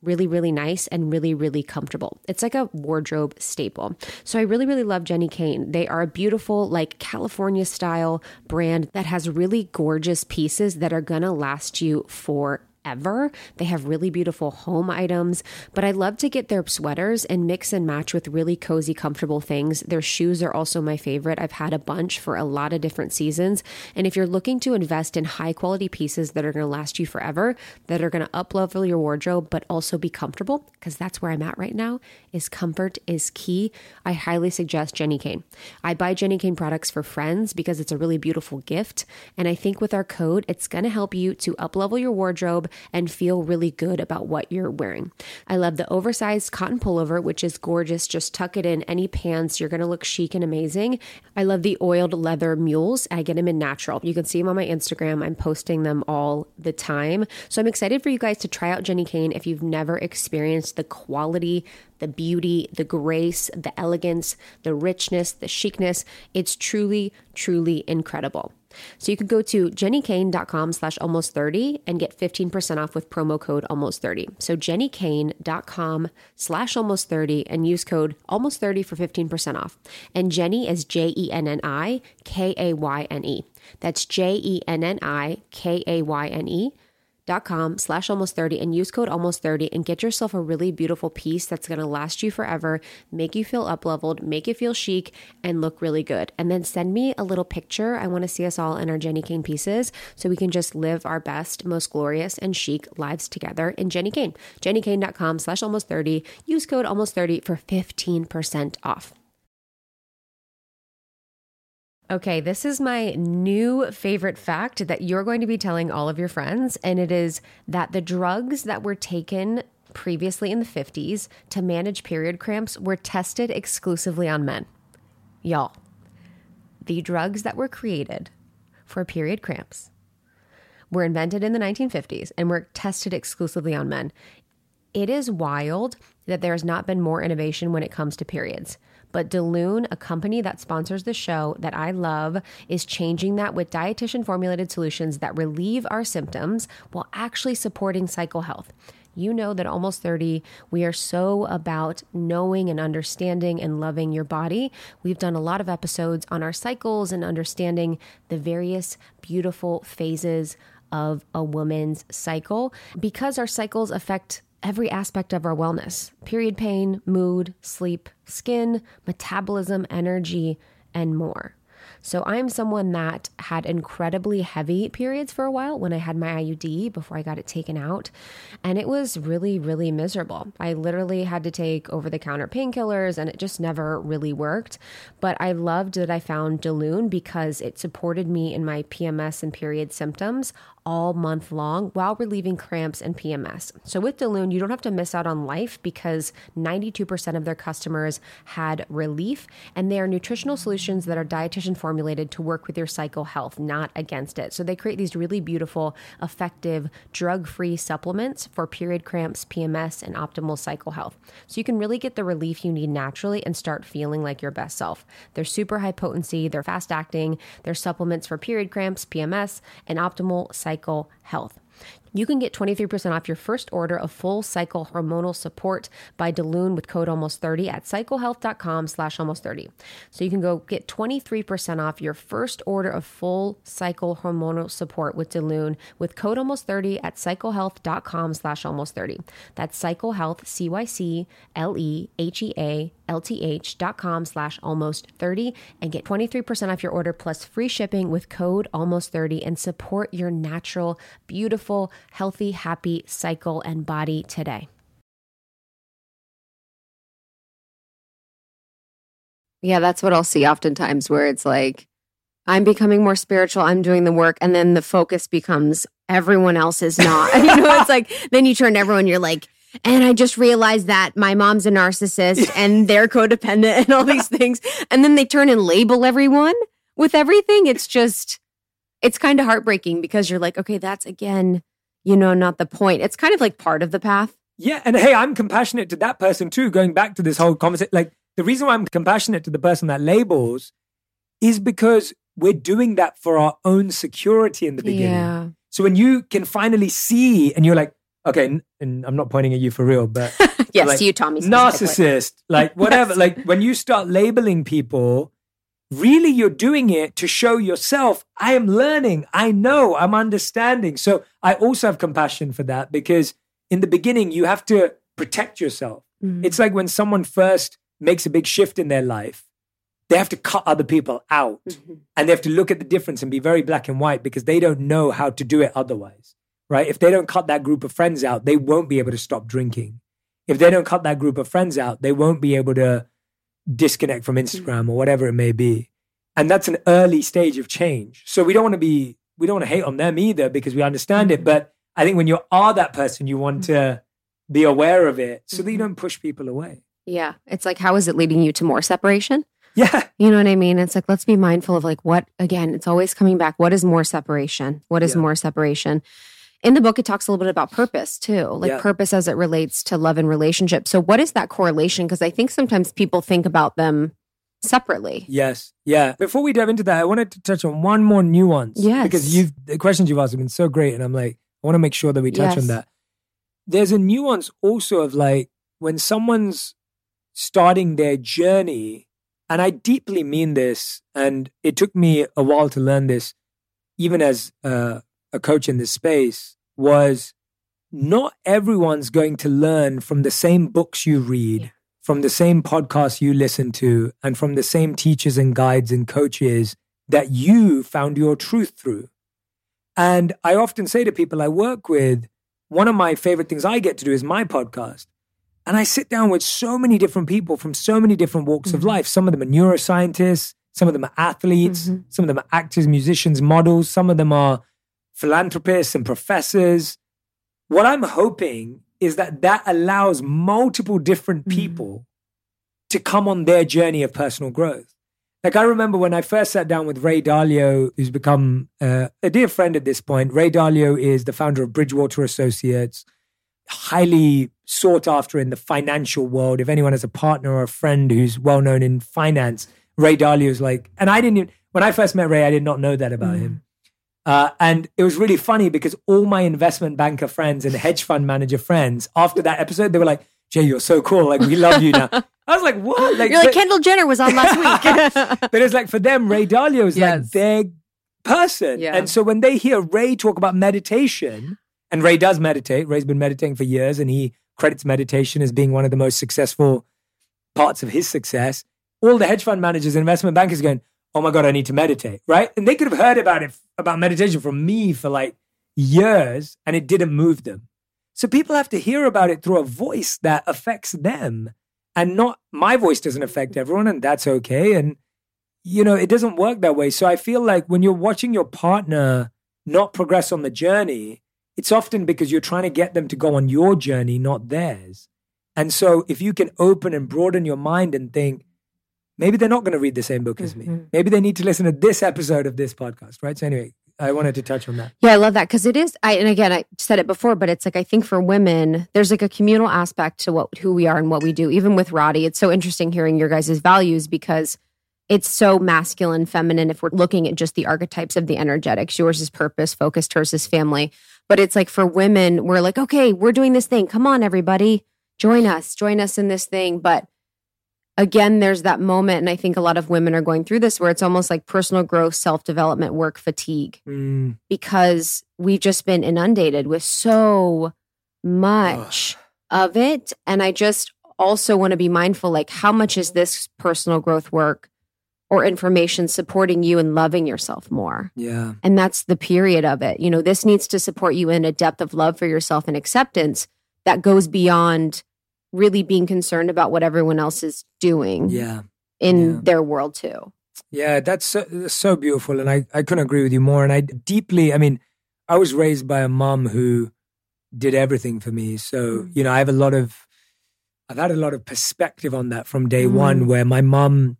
really, really nice and really, really comfortable. It's like a wardrobe staple. So I really, really love Jenni Kayne. They are a beautiful, like California style brand that has really gorgeous pieces that are to last you for ever. They have really beautiful home items, but I love to get their sweaters and mix and match with really cozy, comfortable things. Their shoes are also my favorite. I've had a bunch for a lot of different seasons. And if you're looking to invest in high quality pieces that are going to last you forever, that are going to uplevel your wardrobe, but also be comfortable, because that's where I'm at right now, is comfort is key. I highly suggest Jenni Kayne. I buy Jenni Kayne products for friends because it's a really beautiful gift. And I think with our code, it's going to help you to uplevel your wardrobe and feel really good about what you're wearing. I love the oversized cotton pullover, which is gorgeous. Just tuck it in any pants. You're going to look chic and amazing. I love the oiled leather mules. I get them in natural. You can see them on my Instagram. I'm posting them all the time. So I'm excited for you guys to try out Jenni Kayne if you've never experienced the quality, the beauty, the grace, the elegance, the richness, the chicness. It's truly, truly incredible. So you can go to jennikayne.com slash almost 30 and get 15% off with promo code almost 30. So jennikayne.com slash almost 30 and use code almost 30 for 15% off. And Jenni is J E N N I K A Y N E. That's J E N N I K A Y N E dot com slash almost 30 and use code almost 30 and get yourself a really beautiful piece that's going to last you forever, make you feel up leveled, make you feel chic, and look really good. And then send me a little picture. I want to see us all in our Jenni Kayne pieces so we can just live our best, most glorious, and chic lives together in Jenni Kayne. JenniKayne.com slash almost 30. Use code almost 30 for 15% off. Okay, this is my new favorite fact that you're going to be telling all of your friends, and it is that the drugs that were taken previously in the 50s to manage period cramps were tested exclusively on men. Y'all, the drugs that were created for period cramps were invented in the 1950s and were tested exclusively on men. It is wild that there has not been more innovation when it comes to periods. But Delune, a company that sponsors the show that I love, is changing that with dietitian formulated solutions that relieve our symptoms while actually supporting cycle health. You know that almost 30, we are so about knowing and understanding and loving your body. We've done a lot of episodes on our cycles and understanding the various beautiful phases of a woman's cycle because our cycles affect every aspect of our wellness period pain, mood, sleep, skin, metabolism, energy, and more. So I'm someone that had incredibly heavy periods for a while when I had my IUD before I got it taken out. And it was really, really miserable. I literally had to take over the counter painkillers and it just never really worked. But I loved that I found Delune because it supported me in my PMS and period symptoms all month long while relieving cramps and PMS. So with Delune, you don't have to miss out on life because 92% of their customers had relief and they are nutritional solutions that are dietitian formulated to work with your cycle health, not against it. So they create these really beautiful, effective, drug-free supplements for period cramps, PMS, and optimal cycle health. So you can really get the relief you need naturally and start feeling like your best self. They're super high potency, they're fast acting, they're supplements for period cramps, PMS, and optimal cycle cycle health. You can get 23% off your first order of full cycle hormonal support by Delune with code almost 30 at cyclehealth.com slash almost 30. So you can go get 23% off your first order of full cycle hormonal support with Delune with code almost 30 at cyclehealth.com slash almost 30. That's cyclehealth, C-Y-C-L-E-H-E-A lth.com slash almost 30 and get 23% off your order plus free shipping with code almost 30 and support your natural, beautiful, healthy, happy cycle and body today. Yeah, that's what I'll see oftentimes where it's like, I'm becoming more spiritual. I'm doing the work. And then the focus becomes everyone else is not. you know, it's like, then you turn to everyone, you're like, and I just realized that my mom's a narcissist and they're codependent and all these things. And then they turn and label everyone with everything. It's just, it's kind of heartbreaking because you're like, okay, that's again, you know, not the point. It's kind of like part of the path. Yeah, and hey, I'm compassionate to that person too. Going back to this whole conversation, like the reason why I'm compassionate to the person that labels is because we're doing that for our own security in the beginning. Yeah. So when you can finally see and you're like, okay, n- and I'm not pointing at you for real, but Yes, like, you, Tommy. narcissist, like whatever, like when you start labeling people, really you're doing it to show yourself, I am learning, I know, I'm understanding. So I also have compassion for that because in the beginning, you have to protect yourself. Mhm. It's like when someone first makes a big shift in their life, they have to cut other people out Mhm. and they have to look at the difference and be very black and white because they don't know how to do it otherwise, right? If they don't cut that group of friends out, they won't be able to stop drinking. If they don't cut that group of friends out, they won't be able to disconnect from Instagram or whatever it may be. And that's an early stage of change. So we don't want to be, we don't want to hate on them either because we understand it. But I think when you are that person, you want to be aware of it so that you mm-hmm. don't push people away. Yeah. It's like, how is it leading you to more separation? Yeah. You know what I mean? It's like, let's be mindful of like what, again, it's always coming back. What is more separation? What is Yeah. more separation? In the book, it talks a little bit about purpose too, like Yeah. purpose as it relates to love and relationship. So, what is that correlation? Because I think sometimes people think about them separately. Yes. Yeah. Before we dive into that, I wanted to touch on one more nuance. Yes. Because you've the questions you've asked have been so great. And I'm like, I want to make sure that we touch Yes. on that. There's a nuance also of like when someone's starting their journey, and I deeply mean this, and it took me a while to learn this, even as uh, a coach in this space, was not everyone's going to learn from the same books you read, from the same podcasts you listen to, and from the same teachers and guides and coaches that you found your truth through. And I often say to people I work with, one of my favorite things I get to do is my podcast. And I sit down with so many different people from so many different walks of life. Some of them are neuroscientists, some of them are athletes, Mhm. some of them are actors, musicians, models, some of them are philanthropists and professors. What I'm hoping is that that allows multiple different Mhm. people to come on their journey of personal growth. Like I remember when I first sat down with Ray Dalio, who's become uh, a dear friend at this point. Ray Dalio is the founder of Bridgewater Associates, highly sought after in the financial world. If anyone has a partner or a friend who's well known in finance, Ray Dalio is like. And I didn't even when I first met Ray, I did not know that about him. Uh, and it was really funny because all my investment banker friends and hedge fund manager friends, after that episode, they were like, "Jay, you're so cool. Like we love you now." I was like, "What?" Like, You're like, but- Kendall Jenner was on last week. but it's like for them, Ray Dalio is like their person. Yeah. And so when they hear Ray talk about meditation, and Ray does meditate, Ray's been meditating for years, and he credits meditation as being one of the most successful parts of his success. All the hedge fund managers and investment bankers going, "Oh my god, I need to meditate!" Right? And they could have heard about it about meditation from me for like years, and it didn't move them. So people have to hear about it through a voice that affects them, and not my voice doesn't affect everyone, and that's okay. And you know, it doesn't work that way. So I feel like when you're watching your partner not progress on the journey, it's often because you're trying to get them to go on your journey, not theirs. And so if you can open and broaden your mind and think, maybe they're not going to read the same book as me. Mhm. Maybe they need to listen to this episode of this podcast, right? So anyway, I wanted to touch on that. Yeah, I love that because it is. I and again, I said it before, but it's like I think for women, there's like a communal aspect to what who we are and what we do. Even with Radhi, it's so interesting hearing your guys' values because it's so masculine, feminine. If we're looking at just the archetypes of the energetics, yours is purpose focused, hers is family. But it's like for women, we're like, okay, we're doing this thing. Come on, everybody, join us, join us in this thing. But again, there's that moment, and I think a lot of women are going through this where it's almost like personal growth, self development, work fatigue Mm, because we've just been inundated with so much of it. And I just also want to be mindful like, how much is this personal growth work or information supporting you and loving yourself more? yeah. And that's the period of it. You know, this needs to support you in a depth of love for yourself and acceptance that goes beyond really being concerned about what everyone else is doing. Yeah. in Yeah. their world too. Yeah, that's so, that's so beautiful. And I, I couldn't agree with you more. And I deeply, I mean, I was raised by a mom who did everything for me. So, Mm. you know, I have a lot of, I've had a lot of perspective on that from day Mm. one, where my mom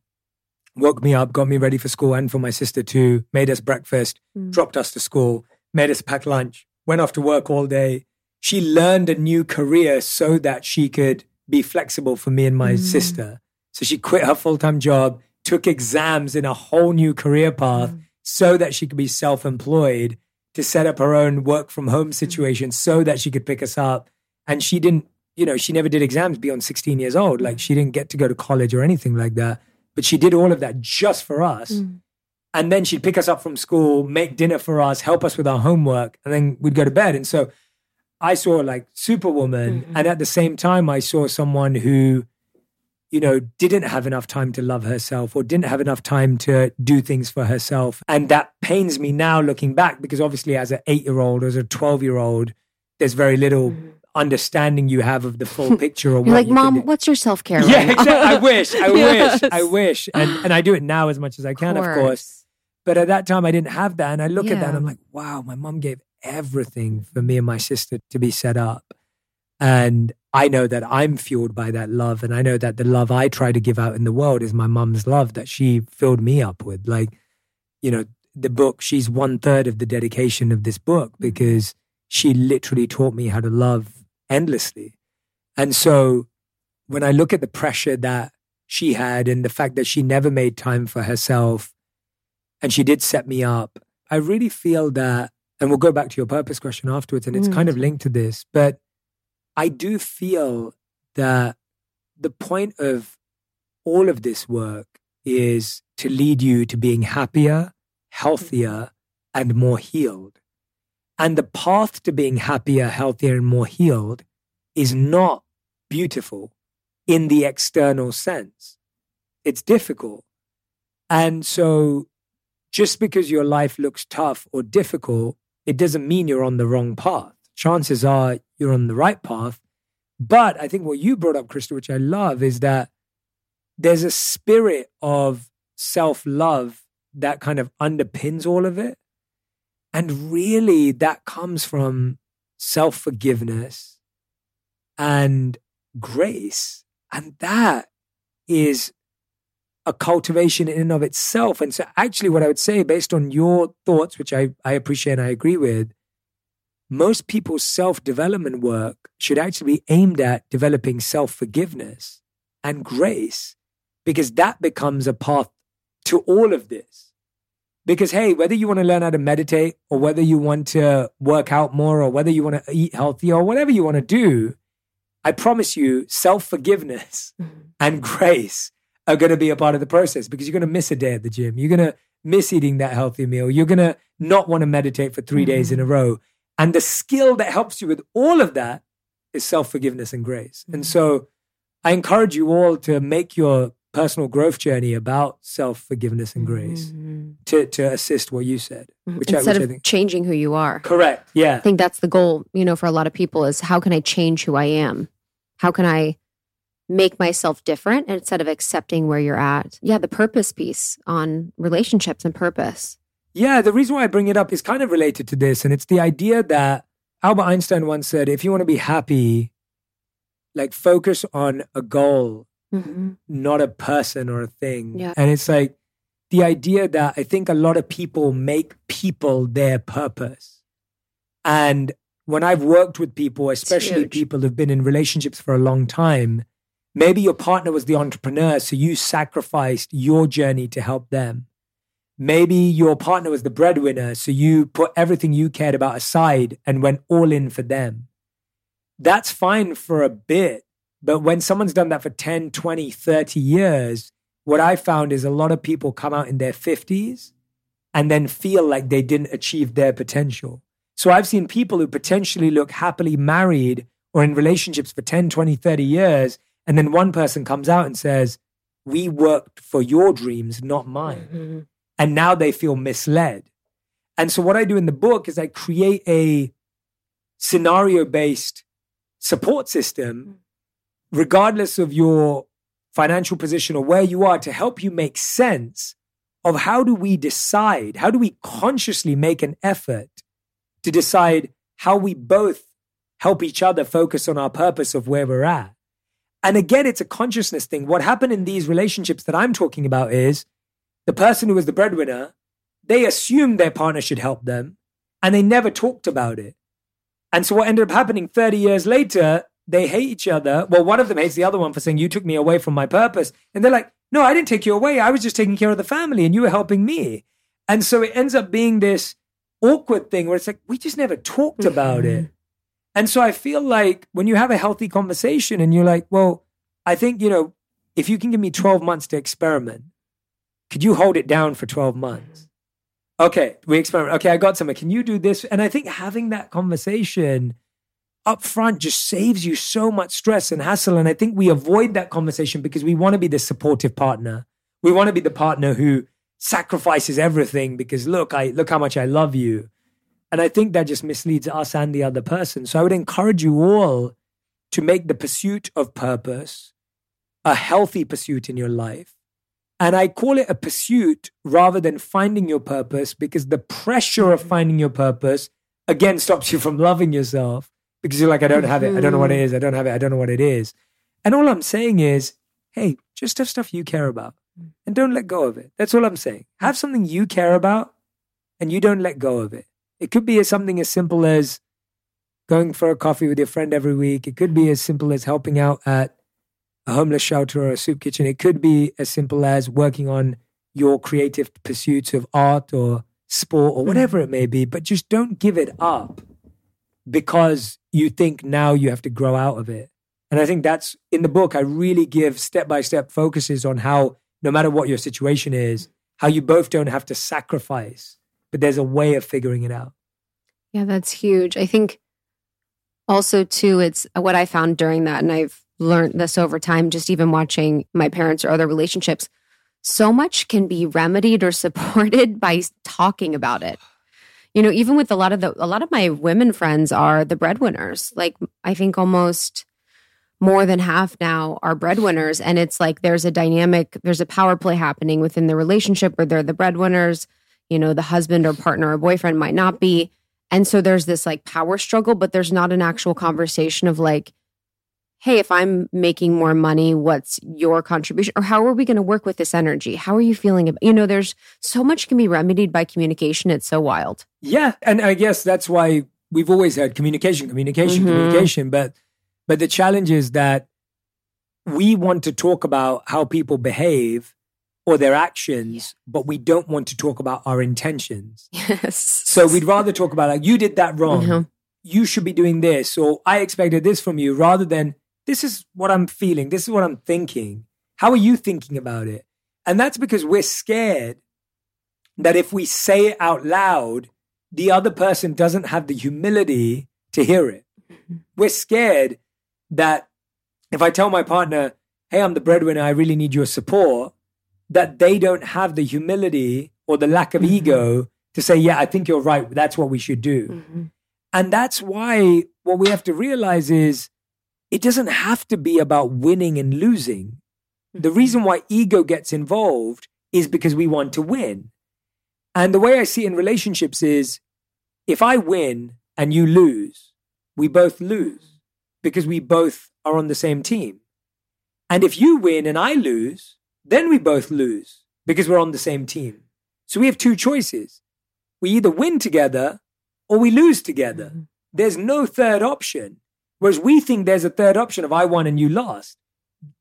woke me up, got me ready for school and for my sister too, made us breakfast, Mm. dropped us to school, made us pack lunch, went off to work all day. She learned a new career so that she could be flexible for me and my Mm. sister. So she quit her full time job, took exams in a whole new career path Mm. so that she could be self employed to set up her own work from home situation so that she could pick us up. And she didn't, you know, she never did exams beyond 16 years old. Like she didn't get to go to college or anything like that. But she did all of that just for us. Mm. And then she'd pick us up from school, make dinner for us, help us with our homework, and then we'd go to bed. And so I saw like Superwoman. Mhm. And at the same time, I saw someone who, you know, didn't have enough time to love herself or didn't have enough time to do things for herself. And that pains me now looking back because obviously, as an eight year old, as a 12 year old, there's very little understanding you have of the full picture or You're what like, Mom, what's your self care? Yeah, exactly. I wish, I Yes. wish, I wish. And, and I do it now as much as I can, of course. But at that time, I didn't have that. And I look at that and I'm like, wow, my mom gave everything for me and my sister to be set up. And I know that I'm fueled by that love. And I know that the love I try to give out in the world is my mom's love that she filled me up with. Like, you know, the book, she's one third of the dedication of this book because she literally taught me how to love endlessly. And so when I look at the pressure that she had and the fact that she never made time for herself and she did set me up, I really feel that, and we'll go back to your purpose question afterwards, and it's Mm. kind of linked to this, but I do feel that the point of all of this work is to lead you to being happier, healthier, and more healed. And the path to being happier, healthier, and more healed is not beautiful in the external sense. It's difficult. And so just because your life looks tough or difficult, it doesn't mean you're on the wrong path. Chances are you're on the right path. But I think what you brought up, Krista, which I love, is that there's a spirit of self love that kind of underpins all of it. And really, that comes from self forgiveness and grace. And that is a cultivation in and of itself. And so, actually, what I would say, based on your thoughts, which I, I appreciate and I agree with, most people's self development work should actually be aimed at developing self forgiveness and grace, because that becomes a path to all of this. Because, hey, whether you want to learn how to meditate or whether you want to work out more or whether you want to eat healthy or whatever you want to do, I promise you, self forgiveness mm-hmm. and grace are going to be a part of the process because you're going to miss a day at the gym. You're going to miss eating that healthy meal. You're going to not want to meditate for 3 days in a row. And the skill that helps you with all of that is self forgiveness and grace. And so I encourage you all to make your personal growth journey about self forgiveness and grace Mhm. to, to assist what you said. Which I, Instead which I of think. changing who you are. Correct. Yeah. I think that's the goal, you know, for a lot of people is how can I change who I am? How can I make myself different instead of accepting where you're at? Yeah, the purpose piece on relationships and purpose. Yeah, the reason why I bring it up is kind of related to this. And it's the idea that Albert Einstein once said if you want to be happy, like focus on a goal, Mm-hmm. not a person or a thing. Yeah. And it's like the idea that I think a lot of people make people their purpose. And when I've worked with people, especially people who've been in relationships for a long time, maybe your partner was the entrepreneur, so you sacrificed your journey to help them. Maybe your partner was the breadwinner, so you put everything you cared about aside and went all in for them. That's fine for a bit. But when someone's done that for 10, 20, 30 years, what I found is a lot of people come out in their 50s and then feel like they didn't achieve their potential. So I've seen people who potentially look happily married or in relationships for 10, 20, 30 years. And then one person comes out and says, We worked for your dreams, not mine Mm-hmm. and now they feel misled. And so what I do in the book is I create a scenario based support system regardless of your financial position or where you are to help you make sense of how do we decide, how do we consciously make an effort to decide how we both help each other focus on our purpose of where we're at. And again, it's a consciousness thing. What happened in these relationships that I'm talking about is the person who was the breadwinner, they assumed their partner should help them and they never talked about it. And so what ended up happening 30 years later, they hate each other. Well, one of them hates the other one for saying, You took me away from my purpose. And they're like, No, I didn't take you away. I was just taking care of the family and you were helping me. And so it ends up being this awkward thing where it's like, we just never talked about mm-hmm. it. And so I feel like when you have a healthy conversation and you're like, well, I think, you know, if you can give me 12 months to experiment, could you hold it down for 12 months? Okay, we experiment. Okay, I got something. Can you do this? And I think having that conversation up front just saves you so much stress and hassle. And I think we avoid that conversation because we want to be the supportive partner. We want to be the partner who sacrifices everything because look, I look how much I love you. And I think that just misleads us and the other person. So I would encourage you all to make the pursuit of purpose a healthy pursuit in your life. And I call it a pursuit rather than finding your purpose because the pressure of finding your purpose again stops you from loving yourself because you're like, I don't have it. I don't know what it is. I don't have it. I don't know what it is. And all I'm saying is, hey, just have stuff you care about and don't let go of it. That's all I'm saying. Have something you care about and you don't let go of it. It could be something as simple as going for a coffee with your friend every week. It could be as simple as helping out at a homeless shelter or a soup kitchen. It could be as simple as working on your creative pursuits of art or sport or hmm. whatever it may be. But just don't give it up because you think now you have to grow out of it. And I think that's in the book, I really give step by step focuses on how, no matter what your situation is, how you both don't have to sacrifice, but there's a way of figuring it out. Yeah, that's huge. I think also, too, it's what I found during that, and I've learned this over time, just even watching my parents or other relationships. So much can be remedied or supported by talking about it. You know, even with a lot of the, a lot of my women friends are the breadwinners. Like, I think almost more than half now are breadwinners. And it's like there's a dynamic, there's a power play happening within the relationship where they're the breadwinners. You know, the husband or partner or boyfriend might not be. And so there's this like power struggle, but there's not an actual conversation of like, hey, if I'm making more money, what's your contribution? Or how are we going to work with this energy? How are you feeling about, you know, there's so much can be remedied by communication. It's so wild. Yeah. And I guess that's why we've always had communication, communication, Mhm. communication. But but the challenge is that we want to talk about how people behave or their actions, but we don't want to talk about our intentions. Yes. So we'd rather talk about like you did that wrong. Mhm. You should be doing this, or I expected this from you, rather than this is what I'm feeling, this is what I'm thinking. How are you thinking about it? And that's because we're scared that if we say it out loud, the other person doesn't have the humility to hear it. We're scared that if I tell my partner, hey, I'm the breadwinner, I really need your support, that they don't have the humility or the lack of ego to say, yeah, I think you're right. That's what we should do. Mhm. And that's why what we have to realize is it doesn't have to be about winning and losing. The reason why ego gets involved is because we want to win. And the way I see it in relationships is if I win and you lose, we both lose because we both are on the same team. And if you win and I lose, then we both lose because we're on the same team. So we have two choices. We either win together or we lose together. Mm-hmm. There's no third option. Whereas we think there's a third option of I won and you lost.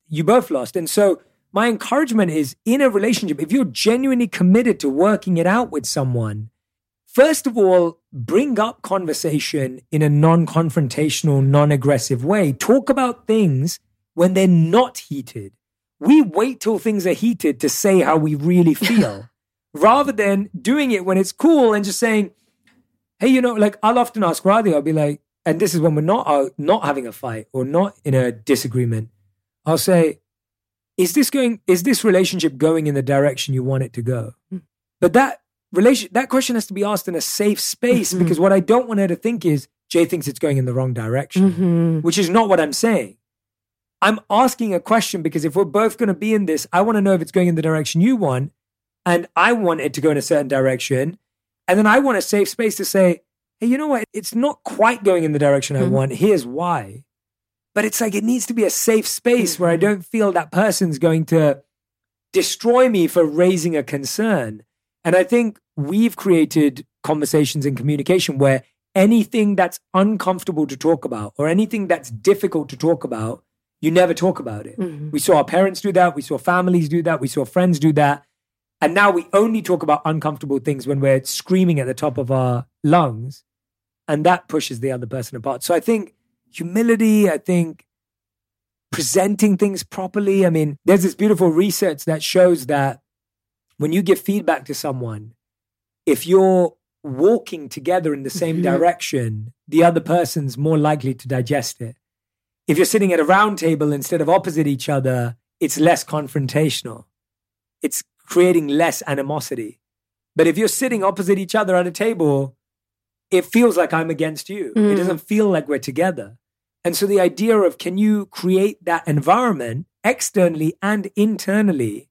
You both lost. And so my encouragement is in a relationship, if you're genuinely committed to working it out with someone, first of all, bring up conversation in a non confrontational, non aggressive way. Talk about things when they're not heated. We wait till things are heated to say how we really feel rather than doing it when it's cool and just saying, hey, you know, like I'll often ask Radhi, I'll be like, and this is when we're not uh, not having a fight or not in a disagreement. I'll say, is this going? Is this relationship going in the direction you want it to go? But that relation, that question has to be asked in a safe space Mhm. because what I don't want her to think is Jay thinks it's going in the wrong direction, Mhm. which is not what I'm saying. I'm asking a question because if we're both going to be in this, I want to know if it's going in the direction you want. And I want it to go in a certain direction. And then I want a safe space to say, hey, you know what? It's not quite going in the direction I Mhm. want. Here's why. But it's like it needs to be a safe space where I don't feel that person's going to destroy me for raising a concern. And I think we've created conversations and communication where anything that's uncomfortable to talk about or anything that's difficult to talk about, you never talk about it. Mhm. We saw our parents do that. We saw families do that. We saw friends do that. And now we only talk about uncomfortable things when we're screaming at the top of our lungs. And that pushes the other person apart. So I think humility, I think presenting things properly. I mean, there's this beautiful research that shows that when you give feedback to someone, if you're walking together in the same direction, the other person's more likely to digest it. If you're sitting at a round table instead of opposite each other, it's less confrontational. It's creating less animosity. But if you're sitting opposite each other at a table, it feels like I'm against you. It Mm. doesn't feel like we're together. And so the idea of can you create that environment externally and internally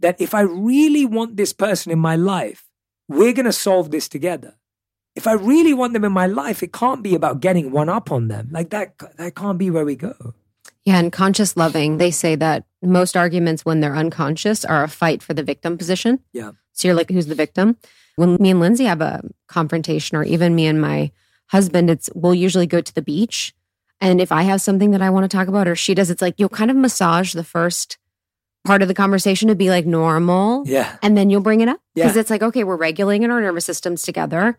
that if I really want this person in my life, we're going to solve this together. If I really want them in my life, it can't be about getting one up on them. Like that, that can't be where we go. Yeah, and conscious loving, they say that most arguments when they're unconscious are a fight for the victim position. Yeah. So you're like, who's the victim? When me and Lindsey have a confrontation, or even me and my husband, it's we'll usually go to the beach. And if I have something that I want to talk about, or she does, it's like you'll kind of massage the first part of the conversation to be like normal. Yeah. And then you'll bring it up. Because Yeah. it's like, okay, we're regulating our nervous systems together.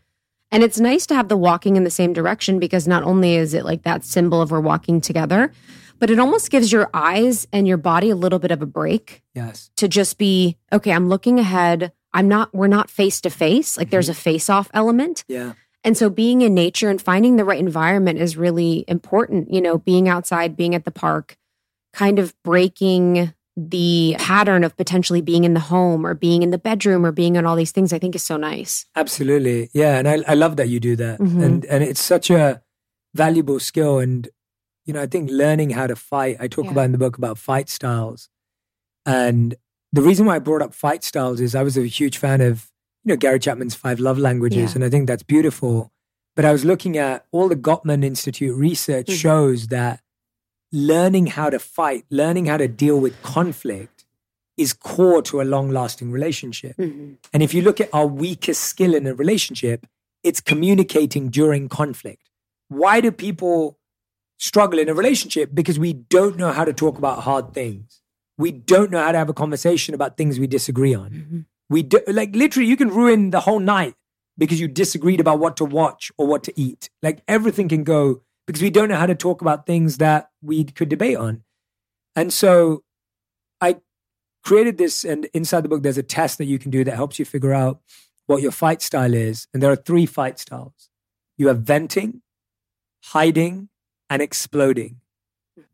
And it's nice to have the walking in the same direction because not only is it like that symbol of we're walking together, but it almost gives your eyes and your body a little bit of a break Yes. to just be, okay, I'm looking ahead. I'm not, we're not face to face. Like there's mm-hmm. a face off element. Yeah. And so being in nature and finding the right environment is really important. You know, being outside, being at the park, kind of breaking the pattern of potentially being in the home or being in the bedroom or being on all these things, I think is so nice. Absolutely. Yeah. And I, I love that you do that. Mhm. And and it's such a valuable skill. And, you know, I think learning how to fight, I talk Yeah. about in the book about fight styles. And the reason why I brought up fight styles is I was a huge fan of, you know, Gary Chapman's Five Love Languages. Yeah. And I think that's beautiful. But I was looking at all the Gottman Institute research Mhm. shows that learning how to fight, learning how to deal with conflict is core to a long lasting relationship. And if you look at our weakest skill in a relationship, it's communicating during conflict. Why do people struggle in a relationship? Because we don't know how to talk about hard things. We don't know how to have a conversation about things we disagree on. Mhm. We do, like literally, you can ruin the whole night because you disagreed about what to watch or what to eat. Like everything can go because we don't know how to talk about things that we could debate on. And so I created this, and inside the book, there's a test that you can do that helps you figure out what your fight style is. And there are three fight styles you have venting, hiding, and exploding.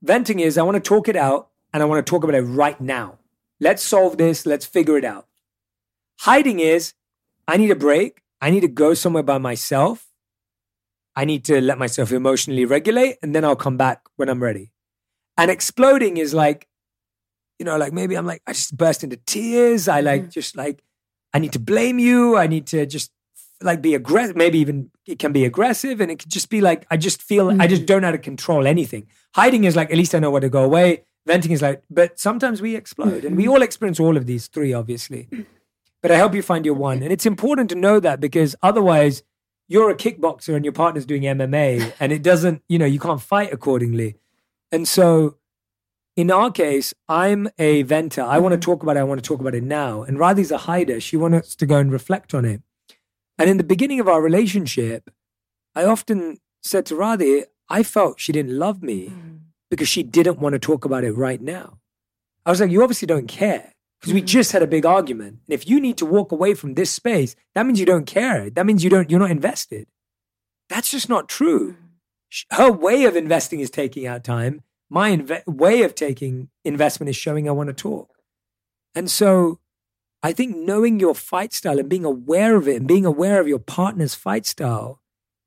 Venting is I want to talk it out and I want to talk about it right now. Let's solve this. Let's figure it out. Hiding is I need a break. I need to go somewhere by myself. I need to let myself emotionally regulate and then I'll come back when I'm ready. And exploding is like, you know, like maybe I'm like, I just burst into tears. I like, mm-hmm. just like, I need to blame you. I need to just like be aggressive. Maybe even it can be aggressive and it could just be like, I just feel, I just mm-hmm. don't know how to control anything. Hiding is like, at least I know where to go away. Venting is like, but sometimes we explode and we mm-hmm. all experience all of these three, obviously. But I help you find your one. And it's important to know that because otherwise you're a kickboxer and your partner's doing MMA and it doesn't, you know, you can't fight accordingly. And so in our case, I'm a venter. I want to mm-hmm. talk about it. I want to talk about it now. And Radhi's a hider. She wants us to go and reflect on it. And in the beginning of our relationship, I often said to Radhi, I felt she didn't love me mm. because she didn't want to talk about it right now. I was like, you obviously don't care because we just had a big argument. And if you need to walk away from this space, that means you don't care. That means you don't, you're not invested. That's just not true. Her way of investing is taking out time. My inve- way of taking investment is showing I want to talk. And so I think knowing your fight style and being aware of it and being aware of your partner's fight style,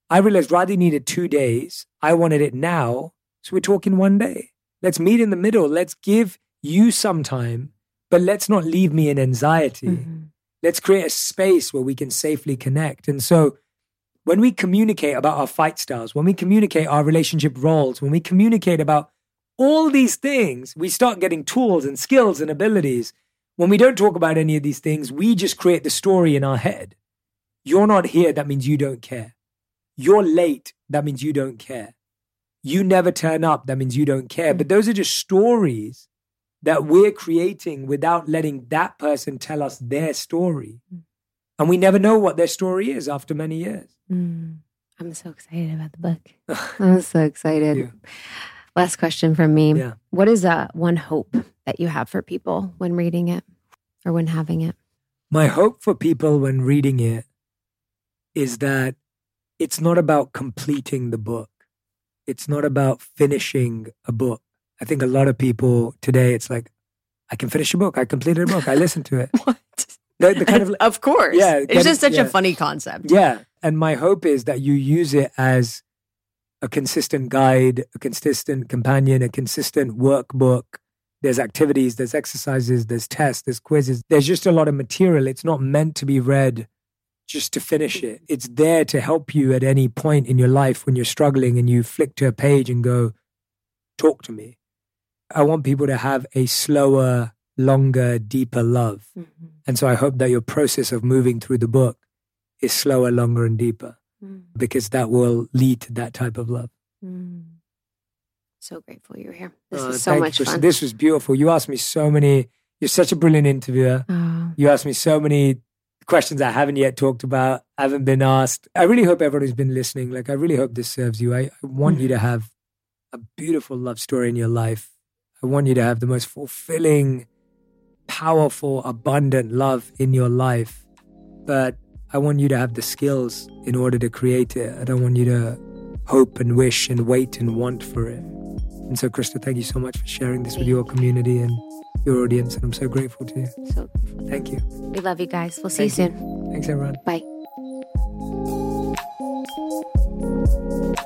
I realized Radhi needed two days. I wanted it now. So we're talking one day. Let's meet in the middle. Let's give you some time, but let's not leave me in anxiety. Mm-hmm. Let's create a space where we can safely connect. And so when we communicate about our fight styles, when we communicate our relationship roles, when we communicate about all these things, we start getting tools and skills and abilities. When we don't talk about any of these things, we just create the story in our head. You're not here, that means you don't care. You're late, that means you don't care. You never turn up, that means you don't care. But those are just stories that we're creating without letting that person tell us their story. And we never know what their story is after many years. Mm. I'm so excited about the book. I'm so excited. Yeah. Last question from me. Yeah. What is uh, one hope that you have for people when reading it or when having it? My hope for people when reading it is that it's not about completing the book. It's not about finishing a book. I think a lot of people today, it's like, I can finish a book. I completed a book. I listened to it. What? The, the kind of, of course. Yeah, It's just of- such a funny concept. yeah. And my hope is that you use it as a consistent guide, a consistent companion, a consistent workbook. There's activities, there's exercises, there's tests, there's quizzes. There's just a lot of material. It's not meant to be read just to finish it. It's there to help you at any point in your life when you're struggling and you flick to a page and go, talk to me. I want people to have a slower, longer, deeper love. Mm-hmm. And so I hope that your process of moving through the book is slower, longer, and deeper mm. because that will lead to that type of love. Mm. So grateful you're here. This Uh, was so much Kristen. fun. This was beautiful. You asked me so many, you're such a brilliant interviewer. Oh, You asked me so many questions I haven't yet talked about, haven't been asked. I really hope everyone who's been listening, like, I really hope this serves you. I, I want you mm. to have a beautiful love story in your life. I want you to have the most fulfilling, powerful, abundant love in your life. But I want you to have the skills in order to create it. I don't want you to hope and wish and wait and want for it. And so, Krista, thank you so much for sharing this with your community and your audience. And I'm so grateful to you. so grateful. Thank you. We love you guys. We'll see Thank you soon. Thanks, everyone. Bye.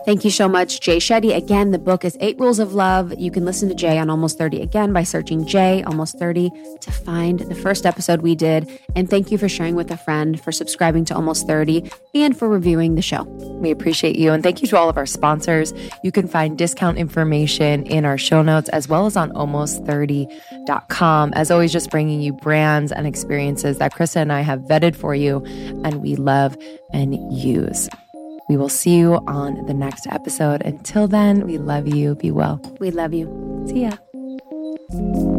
Thank you so much, Jay Shetty. Again, the book is Eight Rules of Love. You can listen to Jay on Almost 30 again by searching Jay Almost 30 to find the first episode we did. And thank you for sharing with a friend, for subscribing to Almost 30, and for reviewing the show. We appreciate you. And thank you to all of our sponsors. You can find discount information in our show notes as well as on almost30.com. As always, just bringing you brands and experiences that Krista and I have vetted for you and we love and use. We will see you on the next episode. Until then, we love you. Be well. We love you. See ya.